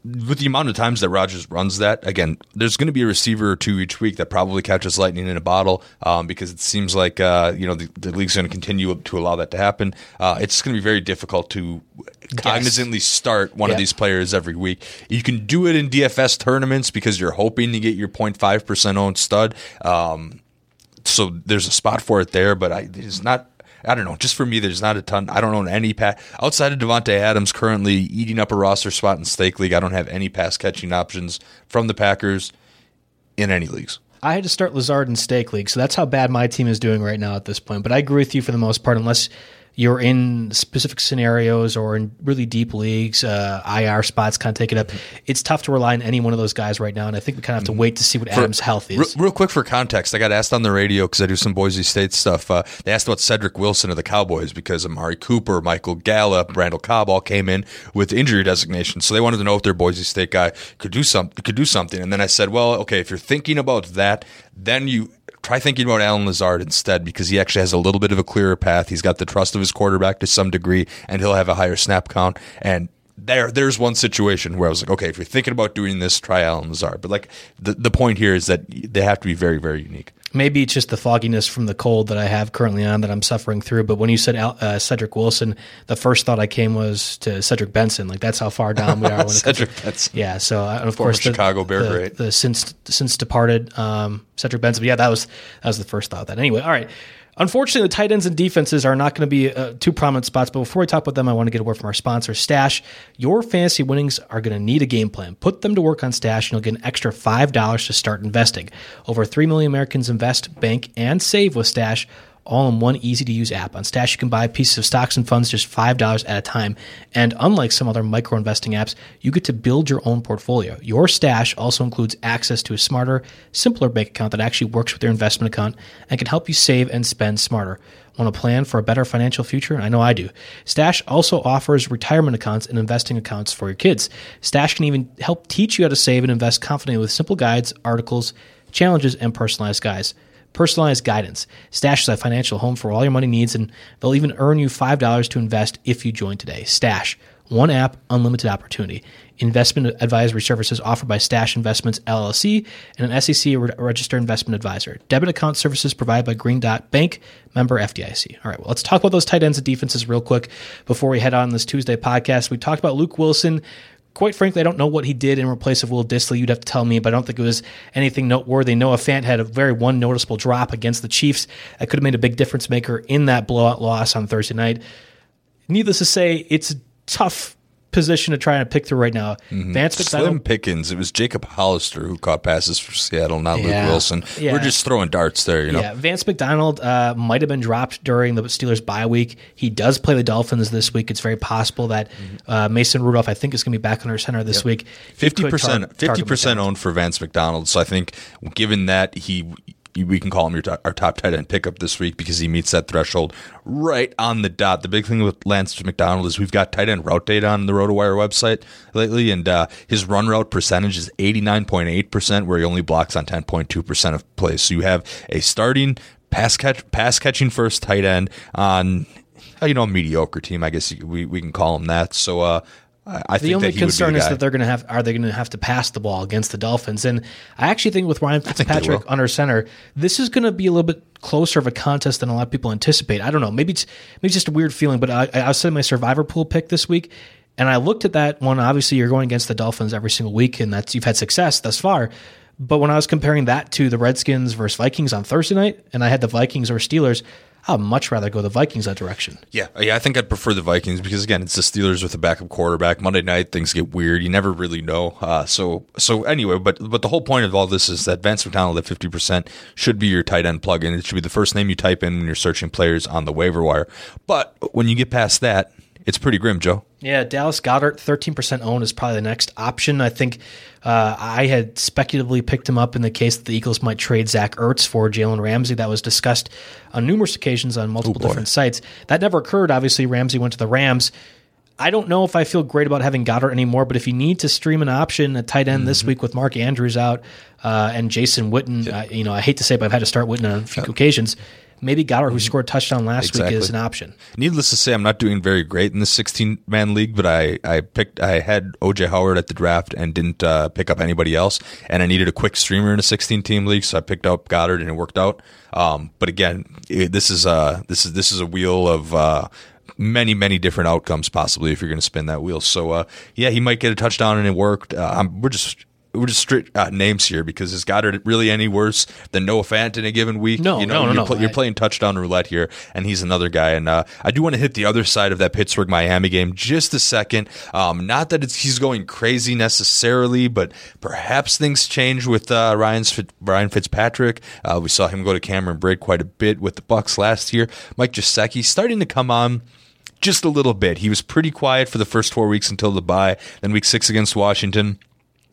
with the amount of times that Rodgers runs that, again, there's going to be a receiver or two each week that probably catches lightning in a bottle um, because it seems like uh, you know the, the league's going to continue to allow that to happen. Uh, it's going to be very difficult to cognizantly start one yeah. of these players every week. You can do it in DFS tournaments because you're hoping to get your 0.5 percent owned stud. Um, so there's a spot for it there, but I, it's not I don't know. Just for me, there's not a ton. I don't own any pass outside of Davante Adams currently eating up a roster spot in stake league. I don't have any pass catching options from the Packers in any leagues. I had to start Lazard in stake league, so that's how bad my team is doing right now at this point. But I agree with you for the most part, unless you're in specific scenarios or in really deep leagues, uh, IR spots kind of take it up. It's tough to rely on any one of those guys right now, and I think we kind of have to wait to see what for, Adams' health is. Real, real, quick for context, I got asked on the radio because I do some Boise State stuff. Uh, they asked about Cedric Wilson of the Cowboys because Amari Cooper, Michael Gallup, Randall Cobb all came in with injury designation, so they wanted to know if their Boise State guy could do some could do something. And then I said, well, okay, if you're thinking about that, then you try thinking about Allen Lazard instead because he actually has a little bit of a clearer path. He's got the trust of his quarterback to some degree, and he'll have a higher snap count. And there, there's one situation where I was like, okay, if you're thinking about doing this, try Allen Lazard. But like the the point here is that they have to be very, very unique. Maybe it's just the fogginess from the cold that I have currently on that I'm suffering through. But when you said uh, Cedric Wilson, the first thought I came was to Cedric Benson. Like that's how far down we are. When Cedric it Benson. Yeah. So uh, of course, the, Chicago Bear, the, great. The since since departed um, Cedric Benson. But yeah, that was that was the first thought. That anyway. All right. Unfortunately, the tight ends and defenses are not going to be uh, two prominent spots. But before we talk about them, I want to get a word from our sponsor, Stash. Your fantasy winnings are going to need a game plan. Put them to work on Stash, and you'll get an extra $5 to start investing. Over 3 million Americans invest, bank, and save with Stash all in one easy to use app. On Stash, you can buy pieces of stocks and funds just $5 at a time. And unlike some other micro investing apps, you get to build your own portfolio. Your Stash also includes access to a smarter, simpler bank account that actually works with your investment account and can help you save and spend smarter. Want to plan for a better financial future? I know I do. Stash also offers retirement accounts and investing accounts for your kids. Stash can even help teach you how to save and invest confidently with simple guides, articles, challenges, and personalized guides. Personalized guidance. Stash is a financial home for all your money needs, and they'll even earn you $5 to invest if you join today. Stash. One app, unlimited opportunity. Investment advisory services offered by Stash Investments LLC and an SEC registered investment advisor. Debit account services provided by Green Dot Bank, member FDIC. All right, well, let's talk about those tight ends and defenses real quick before we head on this Tuesday podcast. We talked about Luke Wilson quite frankly, I don't know what he did in replace of Will Dissly. You'd have to tell me, but I don't think it was anything noteworthy. Noah Fant had a very one noticeable drop against the Chiefs that could have made a big difference maker in that blowout loss on Thursday night. Needless to say, it's tough position to try and pick through right now. Mm-hmm. Vance McDonald, Slim Pickens. It was Jacob Hollister who caught passes for Seattle, not yeah. Luke Wilson. Yeah. We're just throwing darts there, you know. Yeah, Vance McDonald uh, might have been dropped during the Steelers bye week. He does play the Dolphins this week. It's very possible that mm-hmm. uh, Mason Rudolph, I think, is going to be back under center this yep. week. Fifty percent, fifty percent owned for Vance McDonald. So I think, given that he we can call him your our top tight end pickup this week because he meets that threshold right on the dot. The big thing with Lance McDonald is we've got tight end route data on the RotoWire website lately, and uh, his run route percentage is 89.8%, where he only blocks on 10.2% of plays. So you have a starting pass catch pass catching first tight end on you know a mediocre team, I guess we, we can call him that. So uh, I the only concern is that they're going to have are they going to have to pass the ball against the Dolphins? And I actually think with Ryan Fitzpatrick under center, this is going to be a little bit closer of a contest than a lot of people anticipate. I don't know, maybe it's maybe it's just a weird feeling, but I, I was setting my survivor pool pick this week, and I looked at that one. Obviously, you're going against the Dolphins every single week, and that's you've had success thus far. But when I was comparing that to the Redskins versus Vikings on Thursday night, and I had the Vikings or Steelers, I'd much rather go the Vikings that direction. Yeah, yeah, I think I'd prefer the Vikings because again, it's the Steelers with a backup quarterback. Monday night things get weird. You never really know. Uh, so so anyway, but but the whole point of all this is that Vance McDonald at fifty percent should be your tight end plug-in. It should be the first name you type in when you're searching players on the waiver wire. But when you get past that, it's pretty grim, Joe. Yeah, Dallas Goedert, 13% owned is probably the next option. I think uh, I had speculatively picked him up in the case that the Eagles might trade Zach Ertz for Jalen Ramsey. That was discussed on numerous occasions on multiple oh different sites. That never occurred. Obviously, Ramsey went to the Rams. I don't know if I feel great about having Goedert anymore, but if you need to stream an option at tight end mm-hmm. this week with Mark Andrews out uh, and Jason Witten, yeah. uh, you know, I hate to say it, but I've had to start Witten on a few yeah. occasions maybe Goedert, who mm-hmm. scored a touchdown last exactly. week, is an option. Needless to say, I'm not doing very great in the 16 man league, but I, I picked I had OJ Howard at the draft and didn't uh, pick up anybody else, and I needed a quick streamer in a 16 team league, so I picked up Goedert and it worked out. Um, but again, it, this is a this is this is a wheel of. Uh, many many different outcomes possibly if you're going to spin that wheel. So uh, yeah, he might get a touchdown and it worked. Uh, we're just we're just straight uh, names here because is Goedert really any worse than Noah Fant in a given week? No, you know, no, no, you're, no. you're playing touchdown roulette here, and he's another guy. And uh, I do want to hit the other side of that Pittsburgh Miami game just a second. Um, not that he's going crazy necessarily, but perhaps things change with uh, Ryan's Ryan Fitzpatrick. Uh, we saw him go to Cameron Brate quite a bit with the Bucs last year. Mike Gesicki starting to come on just a little bit. He was pretty quiet for the first four weeks until the bye. Then week six against Washington.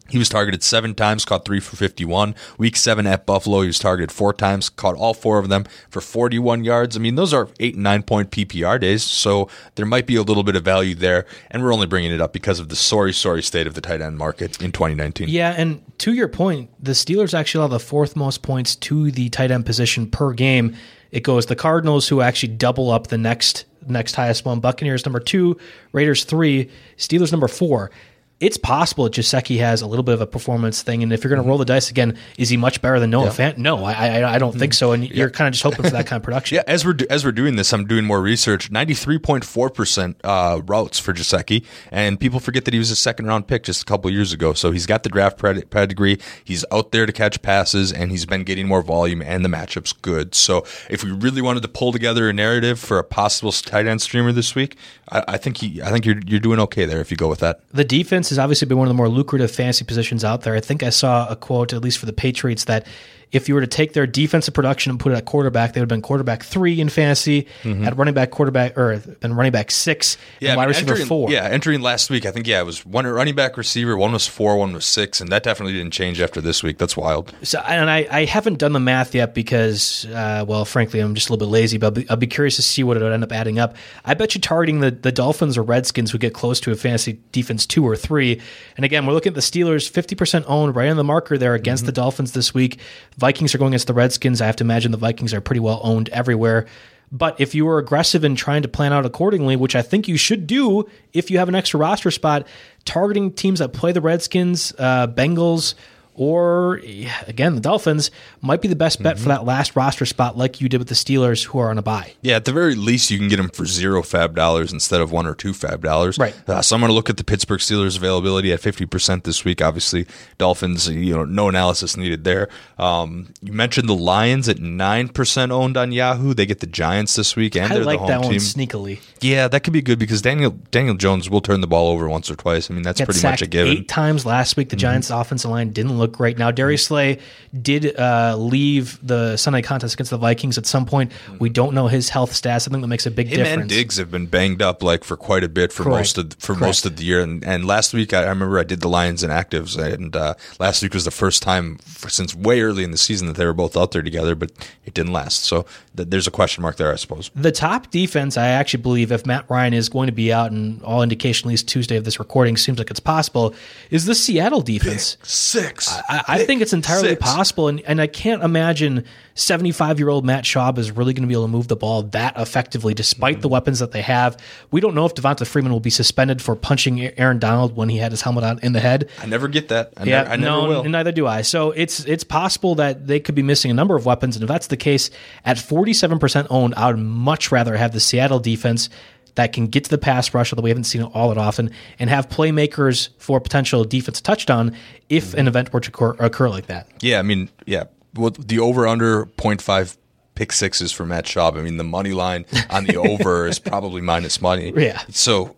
He was targeted seven times, caught three for 51. Week seven at Buffalo, he was targeted four times, caught all four of them for 41 yards. I mean, those are eight and nine point PPR days, so there might be a little bit of value there. And we're only bringing it up because of the sorry, sorry state of the tight end market in 2019. Yeah, and to your point, the Steelers actually allow the fourth most points to the tight end position per game. It goes the Cardinals, who actually double up the next next highest one. Buccaneers number two, Raiders three, Steelers number four it's possible that Gesicki has a little bit of a performance thing, and if you're going to roll the dice again, is he much better than Noah yeah. Fant? No, I, I, I don't think so. And you're kind of just hoping for that kind of production. yeah, as we're as we're doing this, I'm doing more research. Ninety three point four percent uh, routes for Gesicki, and people forget that he was a second round pick just a couple years ago. So he's got the draft pedigree. He's out there to catch passes, and he's been getting more volume, and the matchup's good. So if we really wanted to pull together a narrative for a possible tight end streamer this week, I, I think he, I think you're you're doing okay there if you go with that. The defense has obviously been one of the more lucrative fantasy positions out there. I think I saw a quote, at least for the Patriots, that If you were to take their defensive production and put it at quarterback, they would have been quarterback three in fantasy, at running back quarterback or been running back six, Yeah, and wide I mean, receiver entering, four. Yeah, entering last week, I think yeah, it was one running back receiver, one was four, one was six, and that definitely didn't change after this week. That's wild. So, and I, I haven't done the math yet because, uh, well, frankly, I'm just a little bit lazy, but I'll be, I'll be curious to see what it would end up adding up. I bet you targeting the, the Dolphins or Redskins would get close to a fantasy defense two or three. And again, we're looking at the Steelers, 50% owned, right on the marker there against the Dolphins this week. Vikings are going against the Redskins. I have to imagine the Vikings are pretty well owned everywhere. But if you are aggressive in trying to plan out accordingly, which I think you should do if you have an extra roster spot, targeting teams that play the Redskins, uh, Bengals, or again the Dolphins might be the best bet for that last roster spot, like you did with the Steelers, who are on a bye. Yeah, at the very least, you can get them for zero FAAB dollars instead of one or two FAAB dollars. Right. Uh, so I'm going to look at the Pittsburgh Steelers availability at 50% this week. Obviously, Dolphins, you know, no analysis needed there. Um, you mentioned the Lions at 9% owned on Yahoo. They get the Giants this week, and I they're like the home that one team. sneakily. Yeah, that could be good because Daniel Daniel Jones will turn the ball over once or twice. I mean, that's pretty much a given. eight times last week. The Giants' offensive line didn't look great. Now Darius Slay did uh, leave the Sunday contest against the Vikings at some point. We don't know his health status. I think that makes a big Him difference. and Diggs have been banged up like for quite a bit for Correct. most of for Correct. most of the year. And, and last week, I, I remember I did the Lions and actives, and uh, last week was the first time f since way early in the season that they were both out there together, but it didn't last. So th- there's a question mark there, I suppose. The top defense, I actually believe, if Matt Ryan is going to be out, and all indication, at least Tuesday of this recording, seems like it's possible, is the Seattle defense. Six. I, I think it's entirely Six. possible, and, and I can't imagine 75 year old Matt Schaub is really going to be able to move the ball that effectively, despite Mm-hmm. the weapons that they have. We don't know if Devonta Freeman will be suspended for punching Aaron Donald when he had his helmet on in the head. I never get that. I, Yeah, never, I never no, will. and neither do I. So it's it's possible that they could be missing a number of weapons, and if that's the case, at 47% owned, I would much rather have the Seattle defense that can get to the pass rush, although we haven't seen it all that often, and have playmakers for potential defense touchdown if an event were to occur, occur like that. Yeah, I mean, yeah. Well, the over under 0.5 pick sixes for Matt Schaub. I mean, the money line on the over is probably minus money. Yeah. So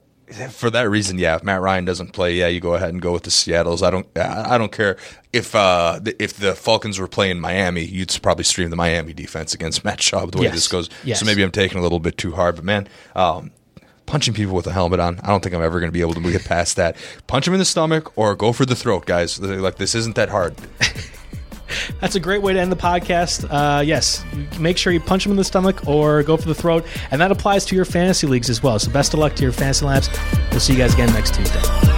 for that reason, yeah, if Matt Ryan doesn't play, yeah, you go ahead and go with the Seattle's. I don't, I don't care if uh the- if the Falcons were playing Miami, you'd probably stream the Miami defense against Matt Schaub the way Yes. this goes. Yes. So maybe I'm taking a little bit too hard, but man, um, punching people with a helmet on, I don't think I'm ever going to be able to get past that. Punch them in the stomach or go for the throat, guys. Like this isn't that hard. That's a great way to end the podcast. Uh, yes, make sure you punch them in the stomach or go for the throat, and that applies to your fantasy leagues as well. So best of luck to your fantasy labs. We'll see you guys again next Tuesday.